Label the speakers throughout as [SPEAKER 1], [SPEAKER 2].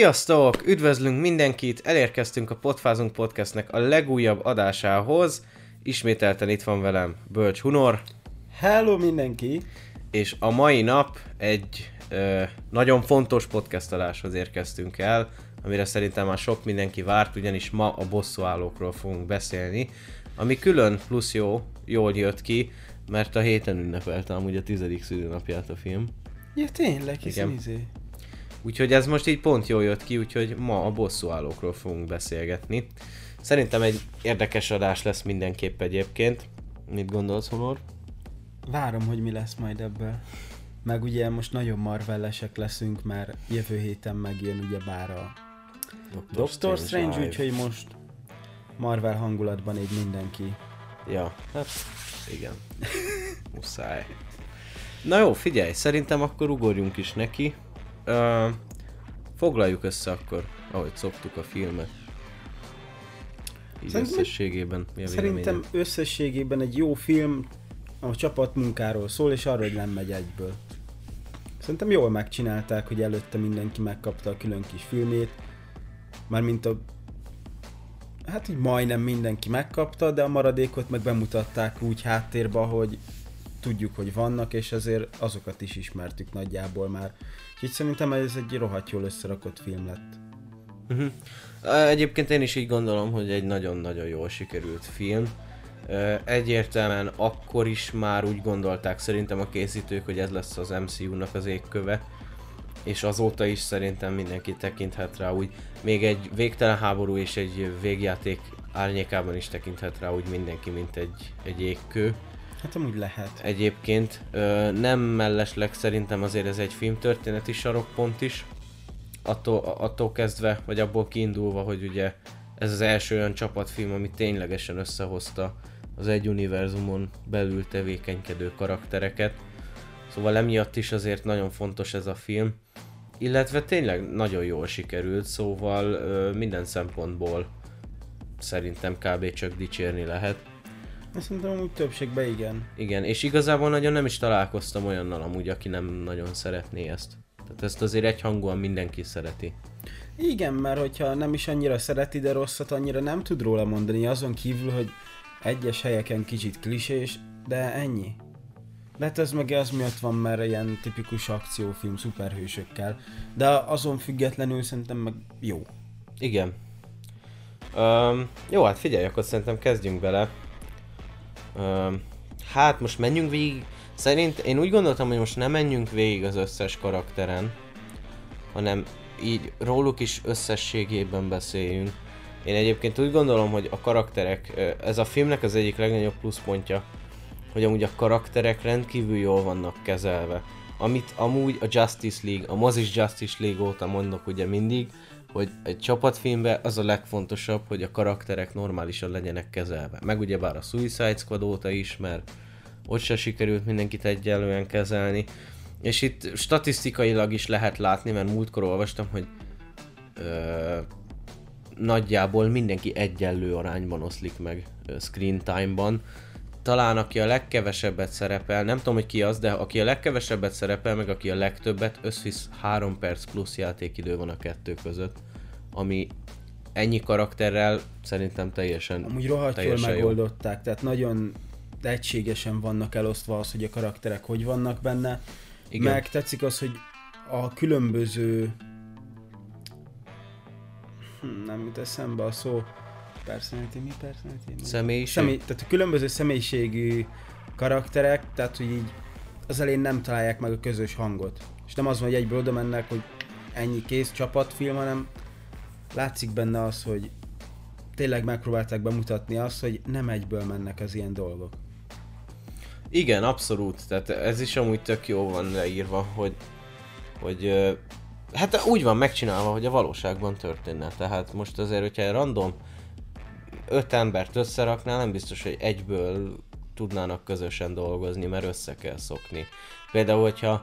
[SPEAKER 1] Sziasztok! Üdvözlünk mindenkit! Elérkeztünk a Potfázunk Podcastnek a legújabb adásához. Ismételten itt van velem Bölcs Hunor,
[SPEAKER 2] Hello mindenki!
[SPEAKER 1] és a mai nap egy ö, nagyon fontos podcastaláshoz érkeztünk el, amire szerintem már sok mindenki várt, ugyanis ma a bosszúállókról fogunk beszélni, ami külön plusz jó, jól jött ki, mert a héten ünnepelte amúgy a tizedik szülőnapját a film.
[SPEAKER 2] Ja tényleg, hiszen izé.
[SPEAKER 1] Úgyhogy ez most így pont jól jött ki, úgyhogy ma a bosszúállókról fogunk beszélgetni. Szerintem egy érdekes adás lesz mindenképp egyébként. Mit gondolsz, Honor?
[SPEAKER 2] Várom, hogy mi lesz majd ebből. Meg ugye most nagyon marvellesek leszünk, mert jövő héten megjön ugye bár a Doctor Strange,
[SPEAKER 1] Live.
[SPEAKER 2] úgyhogy most Marvel hangulatban így mindenki.
[SPEAKER 1] Ja, hát igen. Muszáj. Na jó, figyelj, szerintem akkor ugorjunk is neki. Ö, foglaljuk össze akkor, ahogy szoktuk a filmet. Így
[SPEAKER 2] Szerintem-
[SPEAKER 1] összességében. Mi a
[SPEAKER 2] Szerintem összességében egy jó film a csapatmunkáról szól, és arról, hogy nem megy egyből. Szerintem jól megcsinálták, hogy előtte mindenki megkapta a külön kis filmét. Mármint a... Hát így majdnem mindenki megkapta, de a maradékot meg bemutatták úgy háttérbe, hogy tudjuk, hogy vannak, és ezért azokat is ismertük nagyjából már. Úgyhogy szerintem ez egy rohadt jól összerakott film lett.
[SPEAKER 1] Uh-huh. Egyébként én is így gondolom, hogy egy nagyon-nagyon jól sikerült film. Egyértelműen akkor is már úgy gondolták szerintem a készítők, hogy ez lesz az MCU-nak az égköve. És azóta is szerintem mindenki tekinthet rá úgy, még egy végtelen háború és egy végjáték árnyékában is tekinthet rá úgy mindenki, mint egy, egy égkő.
[SPEAKER 2] Hát amúgy lehet.
[SPEAKER 1] Egyébként ö, nem mellesleg szerintem azért ez egy filmtörténeti sarokpont is. Attól, attól kezdve, vagy abból kiindulva, hogy ugye ez az első olyan csapatfilm, ami ténylegesen összehozta az egy univerzumon belül tevékenykedő karaktereket. Szóval emiatt is azért nagyon fontos ez a film. Illetve tényleg nagyon jól sikerült, szóval ö, minden szempontból szerintem kb. csak dicsérni lehet.
[SPEAKER 2] Azt szerintem amúgy többségben igen.
[SPEAKER 1] Igen, és igazából nagyon nem is találkoztam olyannal amúgy, aki nem nagyon szeretné ezt. Tehát ezt azért egyhangúan mindenki szereti.
[SPEAKER 2] Igen, mert hogyha nem is annyira szereti, de rosszat annyira nem tud róla mondani, azon kívül, hogy egyes helyeken kicsit klisés, de ennyi. Lehet ez meg az miatt van, mert ilyen tipikus akciófilm szuperhősökkel, de azon függetlenül szerintem meg jó.
[SPEAKER 1] Igen. Um, jó, hát figyelj, akkor szerintem kezdjünk bele. Hát most menjünk végig. Szerint én úgy gondoltam, hogy most nem menjünk végig az összes karakteren, hanem így róluk is összességében beszéljünk. Én egyébként úgy gondolom, hogy a karakterek, ez a filmnek az egyik legnagyobb pluszpontja, hogy amúgy a karakterek rendkívül jól vannak kezelve. Amit amúgy a Justice League, a mozis Justice League óta mondok ugye mindig, hogy egy csapatfilmben az a legfontosabb, hogy a karakterek normálisan legyenek kezelve. Meg ugyebár a Suicide Squad óta is, mert ott se sikerült mindenkit egyenlően kezelni. És itt statisztikailag is lehet látni, mert múltkor olvastam, hogy ö, nagyjából mindenki egyenlő arányban oszlik meg screen time-ban. Talán aki a legkevesebbet szerepel, nem tudom, hogy ki az, de aki a legkevesebbet szerepel, meg aki a legtöbbet, összvisz 3 perc plusz játékidő van a kettő között, ami ennyi karakterrel szerintem teljesen
[SPEAKER 2] Amúgy rohadt jól
[SPEAKER 1] teljesen jó.
[SPEAKER 2] megoldották, tehát nagyon egységesen vannak elosztva az, hogy a karakterek hogy vannak benne.
[SPEAKER 1] Igen.
[SPEAKER 2] Meg tetszik az, hogy a különböző hm, nem jut eszembe a szó personality, mi personality?
[SPEAKER 1] Személyiség?
[SPEAKER 2] Személy, tehát a különböző személyiségű karakterek, tehát hogy így az elején nem találják meg a közös hangot. És nem az van, hogy egyből oda mennek, hogy ennyi kész csapatfilm, hanem látszik benne az, hogy tényleg megpróbálták bemutatni azt, hogy nem egyből mennek az ilyen dolgok.
[SPEAKER 1] Igen, abszolút. Tehát ez is amúgy tök jó van leírva, hogy, hogy hát úgy van megcsinálva, hogy a valóságban történne. Tehát most azért, hogyha random öt embert összeraknál, nem biztos, hogy egyből tudnának közösen dolgozni, mert össze kell szokni. Például, hogyha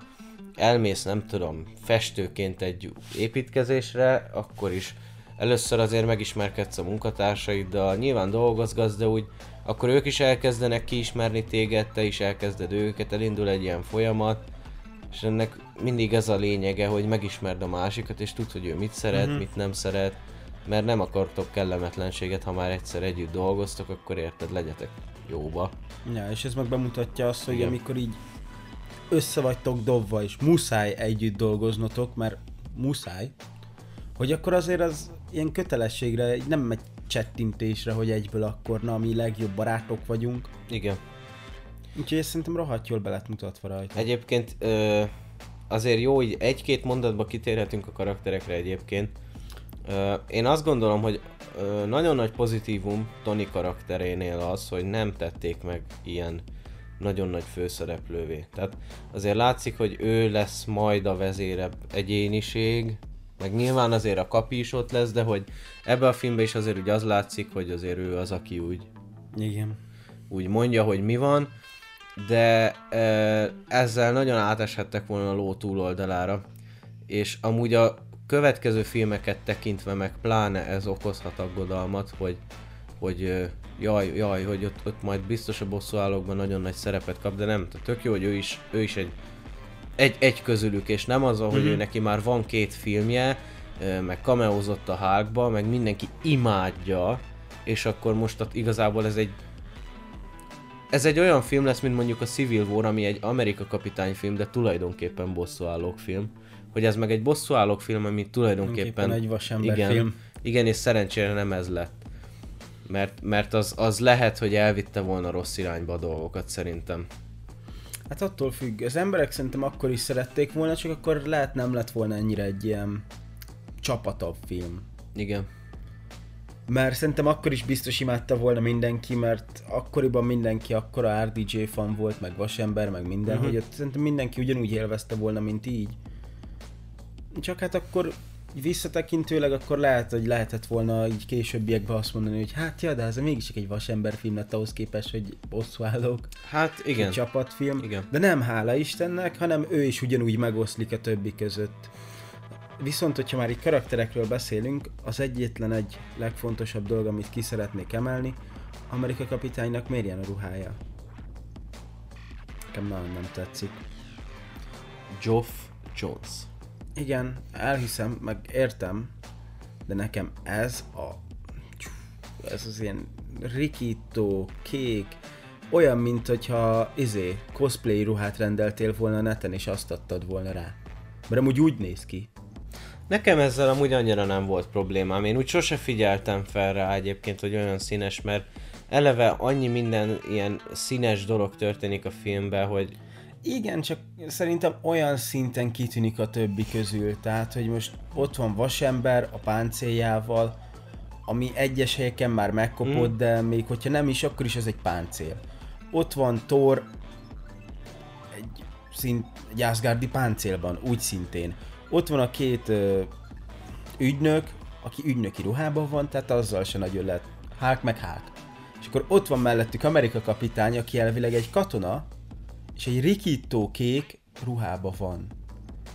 [SPEAKER 1] elmész, nem tudom, festőként egy építkezésre, akkor is először azért megismerkedsz a munkatársaiddal, nyilván dolgozgatsz, de úgy akkor ők is elkezdenek kiismerni téged, te is elkezded őket, elindul egy ilyen folyamat, és ennek mindig ez a lényege, hogy megismerd a másikat, és tudd, hogy ő mit szeret, uh-huh. mit nem szeret, mert nem akartok kellemetlenséget, ha már egyszer együtt dolgoztok, akkor érted, legyetek jóba.
[SPEAKER 2] Ja, és ez meg bemutatja azt, hogy Igen. amikor így össze vagytok dobva, és muszáj együtt dolgoznotok, mert muszáj, hogy akkor azért az ilyen kötelességre, nem megy csettintésre, hogy egyből akkor, na, mi legjobb barátok vagyunk.
[SPEAKER 1] Igen.
[SPEAKER 2] Úgyhogy ezt szerintem rohadt jól be lett mutatva rajta.
[SPEAKER 1] Egyébként ö, azért jó, hogy egy-két mondatba kitérhetünk a karakterekre egyébként. Én azt gondolom, hogy nagyon nagy pozitívum Tony karakterénél az, hogy nem tették meg ilyen nagyon nagy főszereplővé. Tehát azért látszik, hogy ő lesz majd a vezérebb egyéniség, meg nyilván azért a kapi is ott lesz, de hogy ebbe a filmbe is azért úgy az látszik, hogy azért ő az, aki úgy,
[SPEAKER 2] Igen.
[SPEAKER 1] úgy mondja, hogy mi van, de ezzel nagyon áteshettek volna a ló túloldalára, és amúgy a következő filmeket tekintve meg pláne ez okozhat aggodalmat, hogy, hogy jaj, jaj, hogy ott, ott majd biztos a bosszúállókban nagyon nagy szerepet kap, de nem, tök jó, hogy ő is, ő is egy egy, egy közülük, és nem az, hogy mm-hmm. ő neki már van két filmje, meg kameózott a hágba, meg mindenki imádja, és akkor most igazából ez egy ez egy olyan film lesz, mint mondjuk a Civil War, ami egy Amerika kapitány film, de tulajdonképpen bosszúállók film. Hogy ez meg egy bosszúállók film, ami tulajdonképpen...
[SPEAKER 2] egy vasember
[SPEAKER 1] igen,
[SPEAKER 2] film.
[SPEAKER 1] Igen, és szerencsére nem ez lett. Mert, mert az, az lehet, hogy elvitte volna rossz irányba a dolgokat szerintem.
[SPEAKER 2] Hát attól függ. Az emberek szerintem akkor is szerették volna, csak akkor lehet nem lett volna ennyire egy ilyen csapatabb film.
[SPEAKER 1] Igen.
[SPEAKER 2] Mert szerintem akkor is biztos imádta volna mindenki, mert akkoriban mindenki akkora RDJ fan volt, meg vasember, meg minden, uh-huh. hogy ott szerintem mindenki ugyanúgy élvezte volna, mint így. Csak hát akkor visszatekintőleg akkor lehet, hogy lehetett volna így későbbiekben azt mondani, hogy hát ja, de ez mégis egy vasember film lett ahhoz képest, hogy bosszúállók.
[SPEAKER 1] Hát igen. Egy
[SPEAKER 2] csapatfilm.
[SPEAKER 1] Igen.
[SPEAKER 2] De nem hála Istennek, hanem ő is ugyanúgy megoszlik a többi között. Viszont, hogyha már itt karakterekről beszélünk, az egyetlen egy legfontosabb dolog, amit ki szeretnék emelni, Amerika kapitánynak miért ilyen a ruhája? Nekem nagyon nem tetszik.
[SPEAKER 1] Geoff Jones.
[SPEAKER 2] Igen, elhiszem, meg értem, de nekem ez a... Ez az ilyen rikító, kék, olyan, mint hogyha izé, cosplay ruhát rendeltél volna neten, és azt adtad volna rá. Mert amúgy úgy néz ki.
[SPEAKER 1] Nekem ezzel amúgy annyira nem volt problémám. Én úgy sose figyeltem fel rá egyébként, hogy olyan színes, mert eleve annyi minden ilyen színes dolog történik a filmben, hogy
[SPEAKER 2] igen, csak szerintem olyan szinten kitűnik a többi közül, tehát hogy most ott van vasember a páncéljával, ami egyes helyeken már megkopott, mm. de még hogyha nem is, akkor is ez egy páncél. Ott van Thor egy, szint, egy Asgardi páncélban, úgy szintén. Ott van a két ö, ügynök, aki ügynöki ruhában van, tehát azzal se nagyon lehet. Hulk meg Hulk. És akkor ott van mellettük Amerika kapitány, aki elvileg egy katona, és egy rikító kék ruhába van.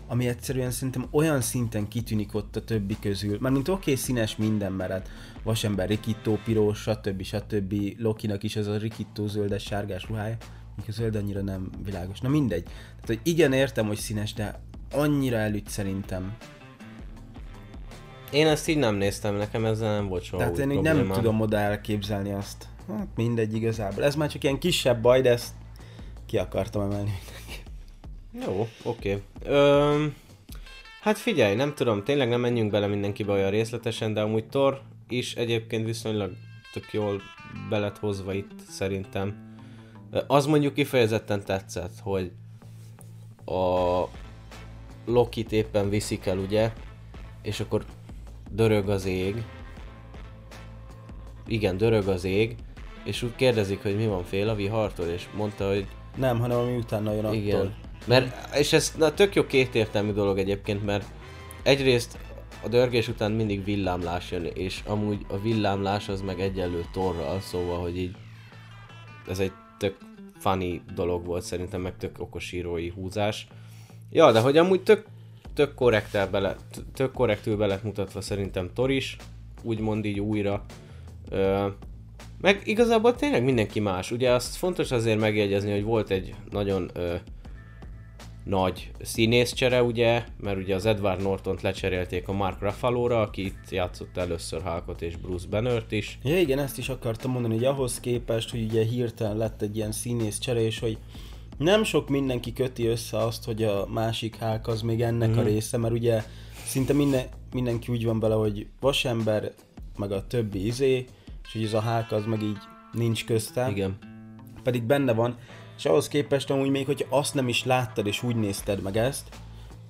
[SPEAKER 2] Ami egyszerűen szerintem olyan szinten kitűnik ott a többi közül. Mármint oké, okay, színes minden, mert hát vasember rikító, piros, stb. stb. Lokinak is ez a rikító zöldes sárgás ruhája. A zöld annyira nem világos. Na mindegy. Tehát, hogy igen, értem, hogy színes, de annyira elüt szerintem.
[SPEAKER 1] Én ezt így nem néztem, nekem ezzel nem volt soha
[SPEAKER 2] Tehát én így nem tudom oda elképzelni azt. Hát mindegy igazából. Ez már csak ilyen kisebb baj, de ezt ki akartam emelni
[SPEAKER 1] Jó, oké. Okay. hát figyelj, nem tudom, tényleg nem menjünk bele mindenkibe olyan részletesen, de amúgy Thor is egyébként viszonylag tök jól belet hozva itt szerintem. Az mondjuk kifejezetten tetszett, hogy a Lokit éppen viszik el, ugye, és akkor dörög az ég. Igen, dörög az ég, és úgy kérdezik, hogy mi van fél a vihartól, és mondta, hogy
[SPEAKER 2] nem, hanem ami utána jön Igen. attól.
[SPEAKER 1] Mert, és ez na, tök jó kétértelmű dolog egyébként, mert egyrészt a dörgés után mindig villámlás jön, és amúgy a villámlás az meg egyenlő torral, szóval, hogy így ez egy tök funny dolog volt szerintem, meg tök okos írói húzás. Ja, de hogy amúgy tök, tök, korrektül bele, tök korrektül be lett mutatva szerintem Tor is, úgymond így újra. Ö, meg igazából tényleg mindenki más. Ugye azt fontos azért megjegyezni, hogy volt egy nagyon ö, nagy színészcsere, ugye, mert ugye az Edward Nortont lecserélték a Mark Ruffalo-ra, aki itt játszott először Hulkot és Bruce Bannert is.
[SPEAKER 2] Ja igen, ezt is akartam mondani, hogy ahhoz képest, hogy ugye hirtelen lett egy ilyen színész cserés, hogy nem sok mindenki köti össze azt, hogy a másik Hulk az még ennek mm. a része, mert ugye szinte minden, mindenki úgy van bele, hogy vasember, meg a többi izé, és hogy ez a Hulk az meg így nincs közte.
[SPEAKER 1] Igen.
[SPEAKER 2] Pedig benne van, és ahhoz képest amúgy még, hogy azt nem is láttad és úgy nézted meg ezt,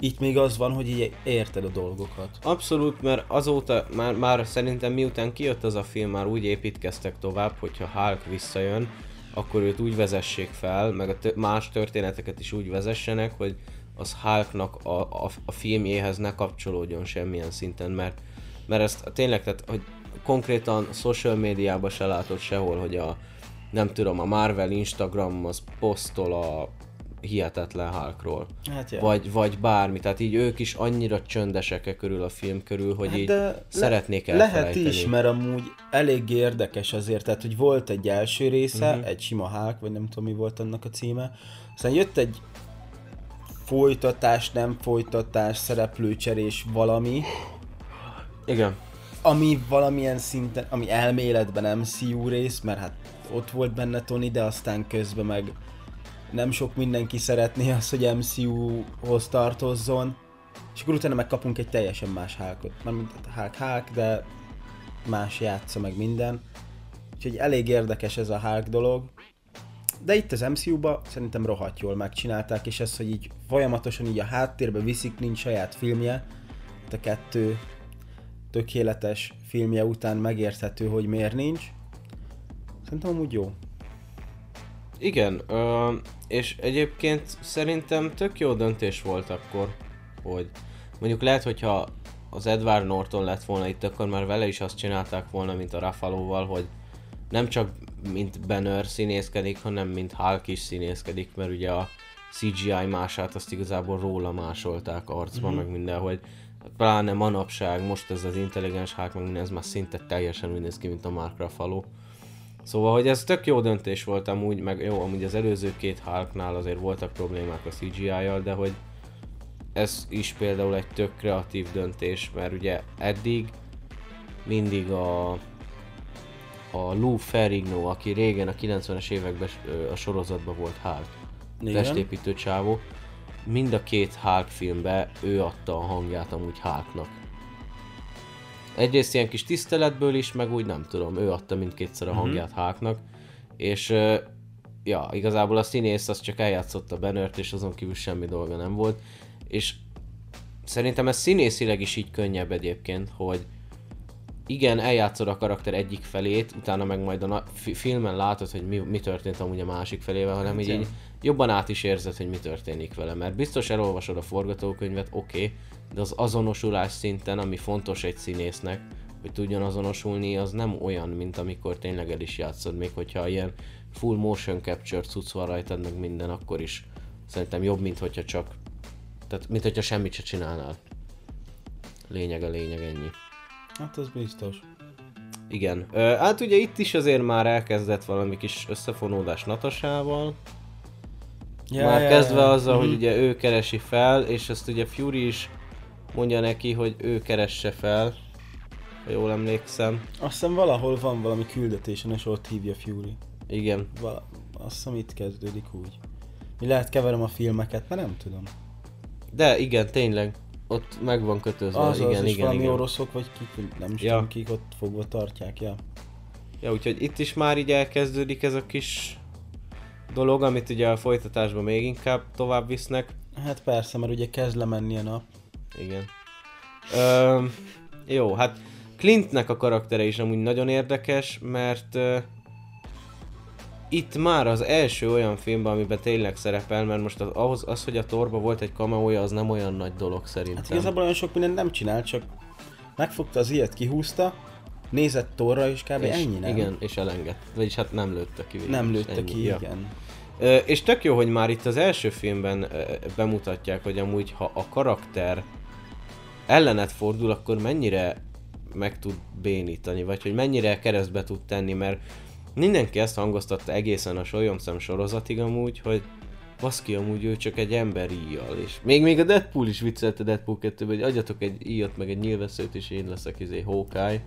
[SPEAKER 2] itt még az van, hogy így érted a dolgokat.
[SPEAKER 1] Abszolút, mert azóta már, már szerintem miután kijött az a film, már úgy építkeztek tovább, hogyha Hulk visszajön, akkor őt úgy vezessék fel, meg a t- más történeteket is úgy vezessenek, hogy az Hulknak a, a, a filmjéhez ne kapcsolódjon semmilyen szinten, mert, mert ezt tényleg, tehát, hogy konkrétan social médiában se látod sehol, hogy a, nem tudom, a Marvel Instagram az posztol a hihetetlen Hulkról.
[SPEAKER 2] Hát ja.
[SPEAKER 1] Vagy, vagy bármi, tehát így ők is annyira csöndesek körül a film körül, hogy
[SPEAKER 2] Hát
[SPEAKER 1] így
[SPEAKER 2] de
[SPEAKER 1] szeretnék
[SPEAKER 2] le-. Lehet is, mert amúgy elég érdekes azért, tehát hogy volt egy első része, uh-huh. egy sima Hulk, vagy nem tudom mi volt annak a címe, aztán jött egy folytatás, nem folytatás, szereplőcserés valami,
[SPEAKER 1] Igen.
[SPEAKER 2] Ami valamilyen szinten, ami elméletben MCU rész, mert hát ott volt benne Tony, de aztán közben meg nem sok mindenki szeretné azt, hogy MCU-hoz tartozzon, és akkor utána megkapunk egy teljesen más Hulkot. Mármint Hulk Hulk, de más játsza meg minden. Úgyhogy elég érdekes ez a Hulk dolog. De itt az MCU-ba szerintem rohadt jól megcsinálták, és ez, hogy így folyamatosan így a háttérbe viszik, nincs saját filmje, a kettő tökéletes filmje után megérthető, hogy miért nincs. Szerintem amúgy jó.
[SPEAKER 1] Igen, ö, és egyébként szerintem tök jó döntés volt akkor, hogy mondjuk lehet, hogyha az Edward Norton lett volna itt, akkor már vele is azt csinálták volna, mint a Ruffalo-val, hogy nem csak mint Banner színészkedik, hanem mint Hulk is színészkedik, mert ugye a CGI mását azt igazából róla másolták arcba, mm-hmm. meg mindenhogy. Pláne manapság, most ez az intelligens Hulk, meg minden, ez már szinte teljesen úgy néz ki, mint a Mark Ruffalo. Szóval, hogy ez tök jó döntés volt amúgy, meg jó, amúgy az előző két Hulknál azért voltak problémák a CGI-jal, de hogy ez is például egy tök kreatív döntés, mert ugye eddig mindig a a Lou Ferrigno, aki régen a 90-es években a sorozatban volt Hulk,
[SPEAKER 2] Igen.
[SPEAKER 1] testépítő csávó, mind a két Hulk filmbe ő adta a hangját amúgy Hulknak. Egyrészt ilyen kis tiszteletből is, meg úgy nem tudom, ő adta mindkétszer a hangját Hulknak, és ja, igazából a színész az csak eljátszotta Bennert, és azon kívül semmi dolga nem volt, és szerintem ez színészileg is így könnyebb egyébként, hogy igen, eljátszod a karakter egyik felét, utána meg majd a na- fi- filmen látod, hogy mi, mi történt amúgy a másik felével, hanem így, így jobban át is érzed, hogy mi történik vele. Mert biztos elolvasod a forgatókönyvet, oké, okay, de az azonosulás szinten, ami fontos egy színésznek, hogy tudjon azonosulni, az nem olyan, mint amikor tényleg el is játszod, még hogyha ilyen full motion capture cucc van rajtad, meg minden, akkor is szerintem jobb, mint hogyha csak, tehát mint hogyha semmit se csinálnál. Lényeg a lényeg, ennyi.
[SPEAKER 2] Hát az biztos.
[SPEAKER 1] Igen. Ö, hát ugye itt is azért már elkezdett valami kis összefonódás Natasával. Ja, már kezdve azzal, hogy
[SPEAKER 2] Mhm.
[SPEAKER 1] ugye ő keresi fel, és ezt ugye Fury is mondja neki, hogy ő keresse fel, ha jól emlékszem.
[SPEAKER 2] Azt hiszem valahol van valami küldetésen, és ott hívja Fury.
[SPEAKER 1] Igen.
[SPEAKER 2] Vala, azt hiszem itt kezdődik úgy. Mi lehet keverem a filmeket, mert nem tudom.
[SPEAKER 1] De igen, tényleg. Ott meg van kötözve.
[SPEAKER 2] Az,
[SPEAKER 1] igen,
[SPEAKER 2] az, és
[SPEAKER 1] igen,
[SPEAKER 2] valami
[SPEAKER 1] igen.
[SPEAKER 2] oroszok, vagy kik, nem is
[SPEAKER 1] Ja.
[SPEAKER 2] tudom kik ott fogva tartják, ja.
[SPEAKER 1] Ja, úgyhogy itt is már így elkezdődik ez a kis dolog, amit ugye a folytatásban még inkább tovább visznek.
[SPEAKER 2] Hát persze, mert ugye kezd lemenni a nap.
[SPEAKER 1] Igen. Ö, jó, hát Clintnek a karaktere is amúgy nagyon érdekes, mert ö, itt már az első olyan filmben, amiben tényleg szerepel, mert most az, ahhoz, az, hogy a torba volt egy kameója, az nem olyan nagy dolog szerintem.
[SPEAKER 2] Hát igazából olyan sok mindent nem csinál, csak megfogta az ilyet, kihúzta, nézett torra, és kb.
[SPEAKER 1] és,
[SPEAKER 2] ennyi, nem?
[SPEAKER 1] Igen, és elengedte. Vagyis hát nem lőtte ki végül
[SPEAKER 2] Nem
[SPEAKER 1] is,
[SPEAKER 2] lőtte
[SPEAKER 1] ennyi.
[SPEAKER 2] ki,
[SPEAKER 1] Ja.
[SPEAKER 2] igen.
[SPEAKER 1] Ö, és tök jó, hogy már itt az első filmben ö, bemutatják, hogy amúgy ha a karakter ellenet fordul, akkor mennyire meg tud bénítani, vagy hogy mennyire keresztbe tud tenni, mert mindenki ezt hangoztatta egészen a Solyomszem sorozatig amúgy, hogy baszki, amúgy ő csak egy ember íjjal, és még, még a Deadpool is viccelte Deadpool 2 hogy adjatok egy íjat, meg egy nyilvesszőt, és én leszek izé Hawkeye.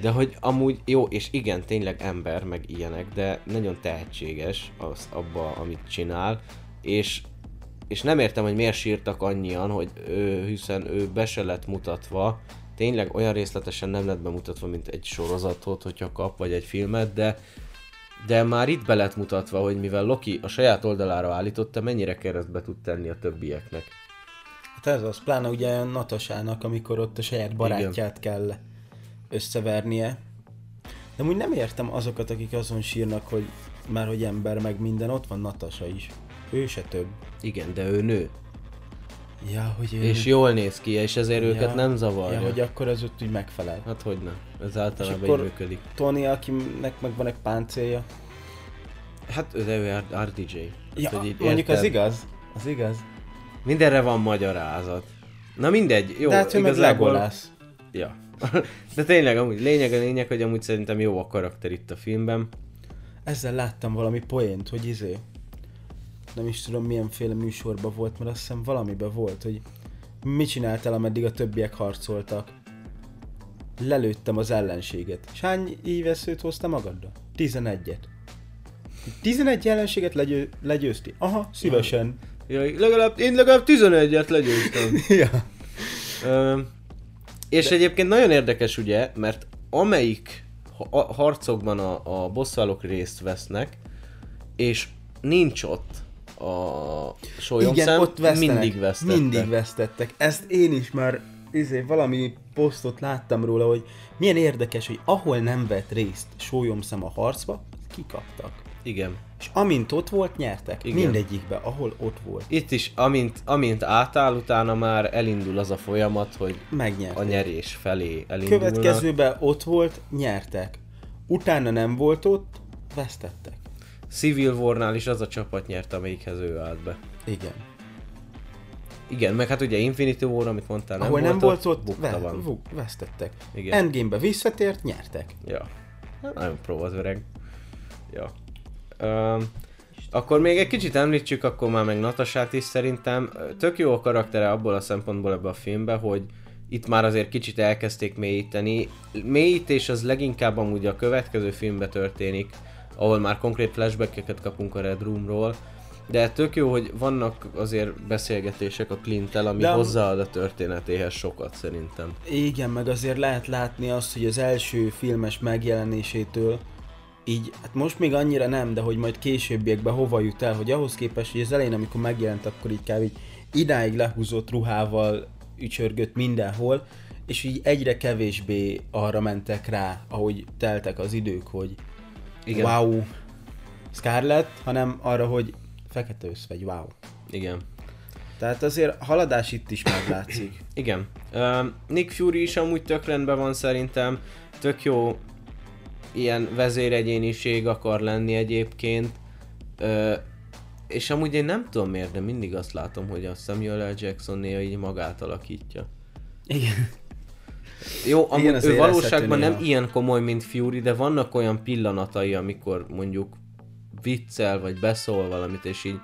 [SPEAKER 1] De hogy amúgy jó, és igen, tényleg ember, meg ilyenek, de nagyon tehetséges az abba, amit csinál, és és nem értem, hogy miért sírtak annyian, hogy ő, hiszen ő be se lett mutatva, tényleg olyan részletesen nem lett bemutatva, mint egy sorozatot, hogyha kap, vagy egy filmet, de de már itt be lett mutatva, hogy mivel Loki a saját oldalára állította, mennyire keresztbe tud tenni a többieknek.
[SPEAKER 2] Hát ez az, pláne ugye Natasának, amikor ott a saját barátját Igen. kell összevernie. De úgy nem értem azokat, akik azon sírnak, hogy már hogy ember, meg minden, ott van Natasa is. Ő se több.
[SPEAKER 1] Igen, de ő nő.
[SPEAKER 2] Ja, hogy ő...
[SPEAKER 1] És jól néz ki, és ezért ja, őket nem zavarja.
[SPEAKER 2] Ja, hogy akkor ez ott úgy megfelel.
[SPEAKER 1] Hát hogy nem. Ez általában így működik.
[SPEAKER 2] Tony, akinek meg van egy páncélja.
[SPEAKER 1] Hát ő, ő RDJ.
[SPEAKER 2] Ja, hát, mondjuk érted? az igaz. Az igaz.
[SPEAKER 1] Mindenre van magyarázat. Na mindegy, jó,
[SPEAKER 2] De hát igazából...
[SPEAKER 1] Ja. De tényleg, amúgy lényeg a lényeg, hogy amúgy szerintem jó a karakter itt a filmben.
[SPEAKER 2] Ezzel láttam valami poént, hogy izé, nem is tudom milyenféle műsorban volt, mert azt hiszem valamiben volt, hogy mit csináltál, ameddig a többiek harcoltak. Lelőttem az ellenséget. És hány éveszőt hozta magaddal? 11-et. 11 ellenséget legyő, legyőzti? Aha, szívesen.
[SPEAKER 1] Ja, legalább, én legalább 11-et legyőztem.
[SPEAKER 2] ja.
[SPEAKER 1] Ö, és De... egyébként nagyon érdekes ugye, mert amelyik harcokban a, a bosszálók részt vesznek, és nincs ott a sólyomszem, Igen, ott vesztenek, mindig vesztettek.
[SPEAKER 2] Mindig vesztettek. Ezt én is már izé, valami posztot láttam róla, hogy milyen érdekes, hogy ahol nem vett részt sólyomszem a harcba, kikaptak.
[SPEAKER 1] Igen.
[SPEAKER 2] És amint ott volt, nyertek. Igen. Mindegyikbe, ahol ott volt.
[SPEAKER 1] Itt is, amint, amint átáll, utána már elindul az a folyamat, hogy Megnyerték. a nyerés felé elindulnak.
[SPEAKER 2] Következőben ott volt, nyertek. Utána nem volt ott, vesztettek.
[SPEAKER 1] Civil War-nál is az a csapat nyert, amelyikhez ő állt be.
[SPEAKER 2] Igen.
[SPEAKER 1] Igen, meg hát ugye Infinity War, amit mondtál,
[SPEAKER 2] nem Ahol volt nem volt ott, ott ve- van. vesztettek. Igen. Endgame-be visszatért, nyertek.
[SPEAKER 1] Ja. Hát, nagyon pro az öreg. Ja. Akkor még egy kicsit említsük akkor már meg Natasát is szerintem. Tök jó a karaktere abból a szempontból ebbe a filmbe, hogy itt már azért kicsit elkezdték mélyíteni. Mélyítés az leginkább amúgy a következő filmbe történik, ahol már konkrét flashbackeket kapunk a Red Roomról, de tök jó, hogy vannak azért beszélgetések a Clinttel, ami de hozzáad a történetéhez sokat szerintem.
[SPEAKER 2] Igen, meg azért lehet látni azt, hogy az első filmes megjelenésétől így, hát most még annyira nem, de hogy majd későbbiekben hova jut el, hogy ahhoz képest, hogy az elején, amikor megjelent, akkor így kb. idáig lehúzott ruhával ücsörgött mindenhol, és így egyre kevésbé arra mentek rá, ahogy teltek az idők, hogy igen. wow Scarlett, hanem arra, hogy fekete össz vagy wow.
[SPEAKER 1] Igen.
[SPEAKER 2] Tehát azért haladás itt is meglátszik.
[SPEAKER 1] Igen. Uh, Nick Fury is amúgy tök rendben van szerintem. Tök jó ilyen vezéregyéniség akar lenni egyébként. Uh, és amúgy én nem tudom miért, de mindig azt látom, hogy a Samuel L. Jackson néha így magát alakítja.
[SPEAKER 2] Igen.
[SPEAKER 1] Jó, amúgy Igen, ő valóságban nem ilyen komoly, mint Fury, de vannak olyan pillanatai, amikor mondjuk viccel, vagy beszól valamit, és így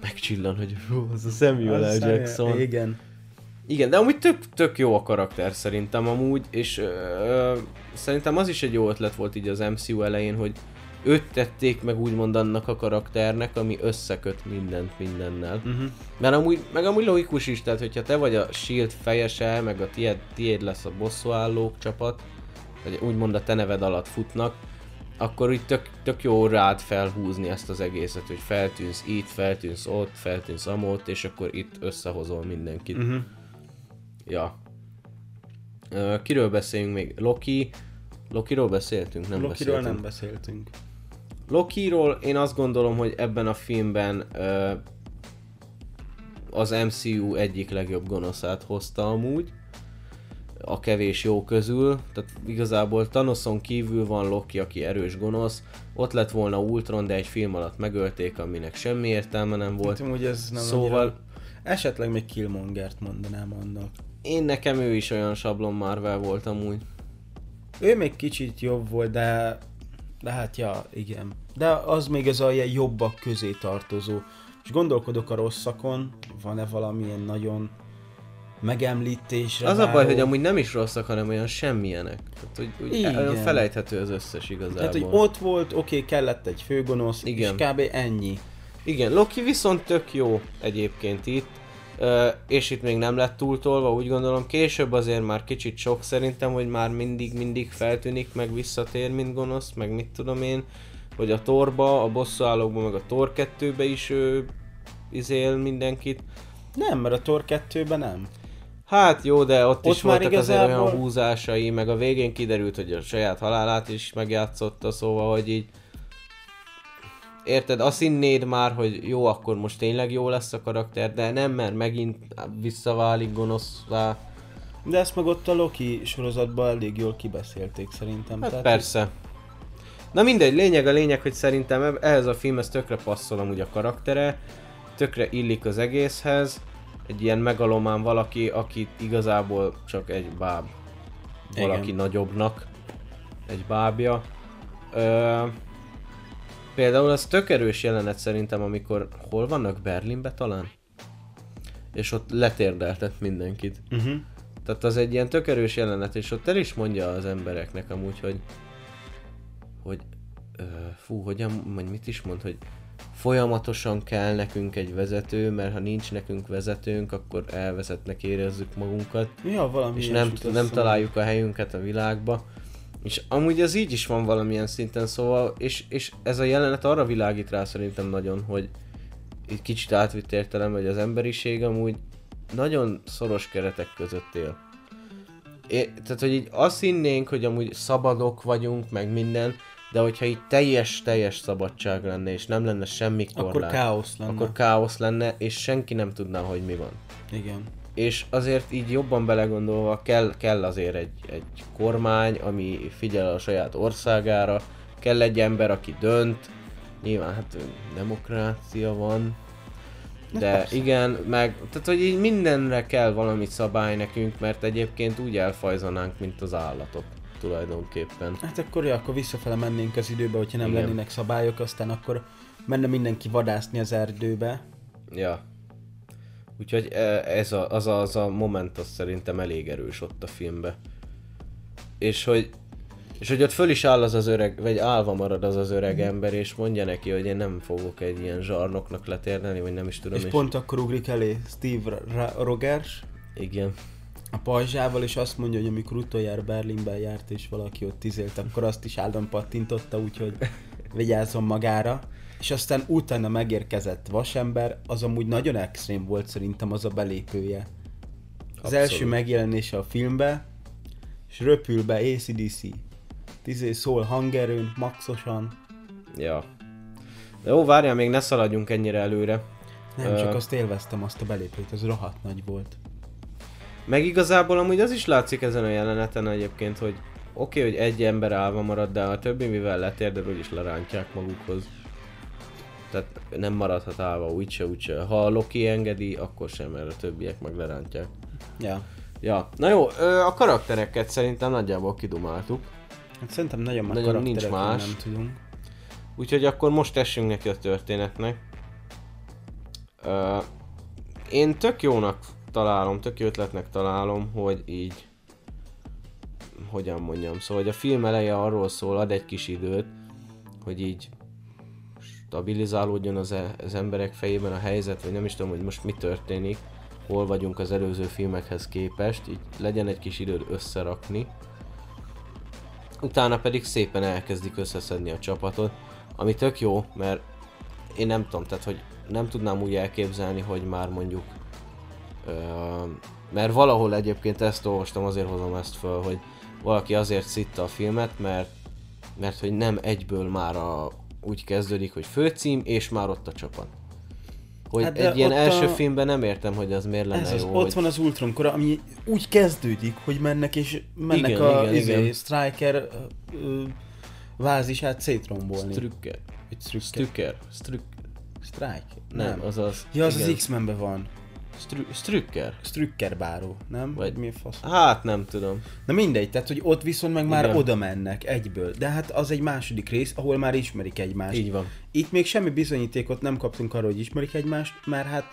[SPEAKER 1] megcsillan, hogy hú, az a Samuel L. Jackson.
[SPEAKER 2] Igen.
[SPEAKER 1] Igen, de amúgy tök, tök jó a karakter szerintem amúgy, és ö, ö, szerintem az is egy jó ötlet volt így az MCU elején, hogy őt tették meg úgymond annak a karakternek, ami összeköt mindent mindennel. Uh-huh. Mert amúgy, meg amúgy logikus is, tehát hogyha te vagy a Shield fejese, meg a tiéd, tiéd lesz a bosszúállók csapat, vagy úgymond a te neved alatt futnak, akkor így tök, tök jó rád felhúzni ezt az egészet, hogy feltűnsz itt, feltűnsz ott, feltűnsz amott, és akkor itt összehozol mindenkit. Uh-huh. Ja. Kiről beszéljünk még? Loki. Lokiról beszéltünk? Nem
[SPEAKER 2] Lokiról beszéltünk. nem beszéltünk.
[SPEAKER 1] Lokiról én azt gondolom, hogy ebben a filmben az MCU egyik legjobb gonoszát hozta amúgy a kevés jó közül, tehát igazából Thanoson kívül van Loki, aki erős gonosz, ott lett volna Ultron, de egy film alatt megölték, aminek semmi értelme nem volt.
[SPEAKER 2] Hát, ez nem szóval... Annyira... Esetleg még Killmongert mondanám annak.
[SPEAKER 1] Én nekem ő is olyan sablon Marvel volt amúgy.
[SPEAKER 2] Ő még kicsit jobb volt, de de hát ja, igen. De az még az a jobbak közé tartozó. És gondolkodok a rosszakon, van-e valamilyen nagyon megemlítésre
[SPEAKER 1] Az a baj, hogy amúgy nem is rosszak, hanem olyan semmilyenek. Tehát, hogy, hogy
[SPEAKER 2] Igen.
[SPEAKER 1] felejthető az összes igazából.
[SPEAKER 2] Tehát, hogy ott volt, oké, okay, kellett egy főgonosz,
[SPEAKER 1] Igen.
[SPEAKER 2] és kb. ennyi.
[SPEAKER 1] Igen, Loki viszont tök jó egyébként itt, és itt még nem lett túltolva, úgy gondolom. Később azért már kicsit sok szerintem, hogy már mindig-mindig feltűnik, meg visszatér, mint gonosz, meg mit tudom én, hogy a torba, a bosszúállókban, meg a Tor 2-be is ő izél mindenkit.
[SPEAKER 2] Nem, mert a Thor 2-ben nem.
[SPEAKER 1] Hát jó, de ott,
[SPEAKER 2] Ott
[SPEAKER 1] is
[SPEAKER 2] már
[SPEAKER 1] voltak azért olyan
[SPEAKER 2] igazából-
[SPEAKER 1] húzásai, meg a végén kiderült, hogy a saját halálát is megjátszotta, szóval, hogy így Érted, azt hinnéd már, hogy jó, akkor most tényleg jó lesz a karakter, de nem, mert megint visszaválik gonoszvá.
[SPEAKER 2] De ezt meg ott a Loki sorozatban elég jól kibeszélték szerintem.
[SPEAKER 1] Hát
[SPEAKER 2] Tehát,
[SPEAKER 1] persze. Na mindegy, lényeg a lényeg, hogy szerintem ehhez a filmhez tökre passzol amúgy a karaktere, tökre illik az egészhez, egy ilyen megalomán valaki, aki igazából csak egy báb. Valaki
[SPEAKER 2] Igen.
[SPEAKER 1] nagyobbnak, egy bábja. Ö, például az tök erős jelenet szerintem, amikor hol vannak Berlinbe talán? És ott letérdeltet mindenkit.
[SPEAKER 2] Uh-huh.
[SPEAKER 1] Tehát az egy ilyen tök erős jelenet, és ott el is mondja az embereknek amúgy, hogy hogy ö, fú, hogyan, vagy mit is mond, hogy folyamatosan kell nekünk egy vezető, mert ha nincs nekünk vezetőnk, akkor elvezetnek érezzük magunkat,
[SPEAKER 2] Ja, valami
[SPEAKER 1] és nem, nem találjuk a helyünket a világba. És amúgy ez így is van valamilyen szinten, szóval, és, és ez a jelenet arra világít rá szerintem nagyon, hogy egy kicsit átvitt értelem, hogy az emberiség amúgy nagyon szoros keretek között él. É, tehát, hogy így azt hinnénk, hogy amúgy szabadok vagyunk, meg minden, de hogyha így teljes-teljes szabadság lenne, és nem lenne semmi korlát,
[SPEAKER 2] Akkor káosz lenne.
[SPEAKER 1] akkor káosz lenne, és senki nem tudná, hogy mi van
[SPEAKER 2] Igen.
[SPEAKER 1] És azért így jobban belegondolva kell, kell azért egy, egy kormány, ami figyel a saját országára, kell egy ember, aki dönt, nyilván hát demokrácia van, de
[SPEAKER 2] persze.
[SPEAKER 1] igen, meg, tehát hogy így mindenre kell valami szabály nekünk, mert egyébként úgy elfajzanánk, mint az állatok tulajdonképpen.
[SPEAKER 2] Hát akkor, ja, akkor visszafele mennénk az időbe, hogyha nem
[SPEAKER 1] Igen.
[SPEAKER 2] lennének szabályok, aztán akkor menne mindenki vadászni az erdőbe.
[SPEAKER 1] Ja. Úgyhogy e- ez a, az, a, az a moment az szerintem elég erős ott a filmbe. És hogy és hogy ott föl is áll az az öreg, vagy állva marad az az öreg ember, és mondja neki, hogy én nem fogok egy ilyen zsarnoknak letérdelni, vagy nem is tudom.
[SPEAKER 2] És pont akkor ugrik elé Steve Rogers
[SPEAKER 1] Igen.
[SPEAKER 2] a pajzsával, és azt mondja, hogy amikor utoljára Berlinben járt, és valaki ott izélt, akkor azt is áldon pattintotta, úgyhogy vigyázzon magára. És aztán utána megérkezett vasember, az amúgy nagyon extrém volt szerintem az a belépője. Az
[SPEAKER 1] Abszolút.
[SPEAKER 2] első megjelenése a filmbe, és röpül be ACDC. Tizé szól hangerőn, maxosan.
[SPEAKER 1] Ja. De jó, várjál, még ne szaladjunk ennyire előre.
[SPEAKER 2] Nem,
[SPEAKER 1] Ö.
[SPEAKER 2] csak azt élveztem, azt a belépőt, az rohadt nagy volt.
[SPEAKER 1] Meg igazából amúgy az is látszik ezen a jeleneten egyébként, hogy oké, okay, hogy egy ember állva marad, de a többi mivel letérdel, úgyis lerántják magukhoz. Tehát nem maradhat állva úgyse, úgyse. Ha a Loki engedi, akkor sem, mert a többiek meg lerántják.
[SPEAKER 2] Ja.
[SPEAKER 1] Ja, na jó, a karaktereket szerintem nagyjából kidumáltuk.
[SPEAKER 2] Hát szerintem nagyon már
[SPEAKER 1] Nagyon nincs más.
[SPEAKER 2] nem tudunk.
[SPEAKER 1] Úgyhogy akkor most tessünk neki a történetnek. Én tök jónak találom, tök jó ötletnek találom, hogy így hogyan mondjam, szóval hogy a film eleje arról szól, ad egy kis időt, hogy így stabilizálódjon az, e- az emberek fejében a helyzet, vagy nem is tudom, hogy most mi történik, hol vagyunk az előző filmekhez képest, így legyen egy kis időd összerakni. Utána pedig szépen elkezdik összeszedni a csapatot, ami tök jó, mert én nem tudom, tehát hogy nem tudnám úgy elképzelni, hogy már mondjuk ö, mert valahol egyébként ezt olvastam, azért hozom ezt föl, hogy valaki azért szitta a filmet, mert mert hogy nem egyből már a, úgy kezdődik, hogy főcím, és már ott a csapat. Hogy
[SPEAKER 2] Hát
[SPEAKER 1] egy ilyen első
[SPEAKER 2] a-
[SPEAKER 1] filmben nem értem, hogy az miért lenne
[SPEAKER 2] Ez az,
[SPEAKER 1] jó,
[SPEAKER 2] ott
[SPEAKER 1] hogy...
[SPEAKER 2] van az Ultron kora, ami úgy kezdődik, hogy mennek és mennek
[SPEAKER 1] Igen,
[SPEAKER 2] a
[SPEAKER 1] igen,
[SPEAKER 2] izé,
[SPEAKER 1] igen.
[SPEAKER 2] Striker ö, vázisát szétrombolni.
[SPEAKER 1] Strücker. Strücker. Strück...
[SPEAKER 2] Strike?
[SPEAKER 1] Nem, az az...
[SPEAKER 2] Ja, az
[SPEAKER 1] igen.
[SPEAKER 2] az X-Menben van.
[SPEAKER 1] Strü- Strücker?
[SPEAKER 2] Strücker báró, nem?
[SPEAKER 1] Vagy-
[SPEAKER 2] mi a fasz?
[SPEAKER 1] Hát nem tudom.
[SPEAKER 2] Na mindegy, tehát hogy ott viszont meg már
[SPEAKER 1] Igen.
[SPEAKER 2] oda mennek egyből. De hát az egy második rész, ahol már ismerik egymást.
[SPEAKER 1] Így van.
[SPEAKER 2] Itt még semmi bizonyítékot nem kaptunk arról, hogy ismerik egymást, mert hát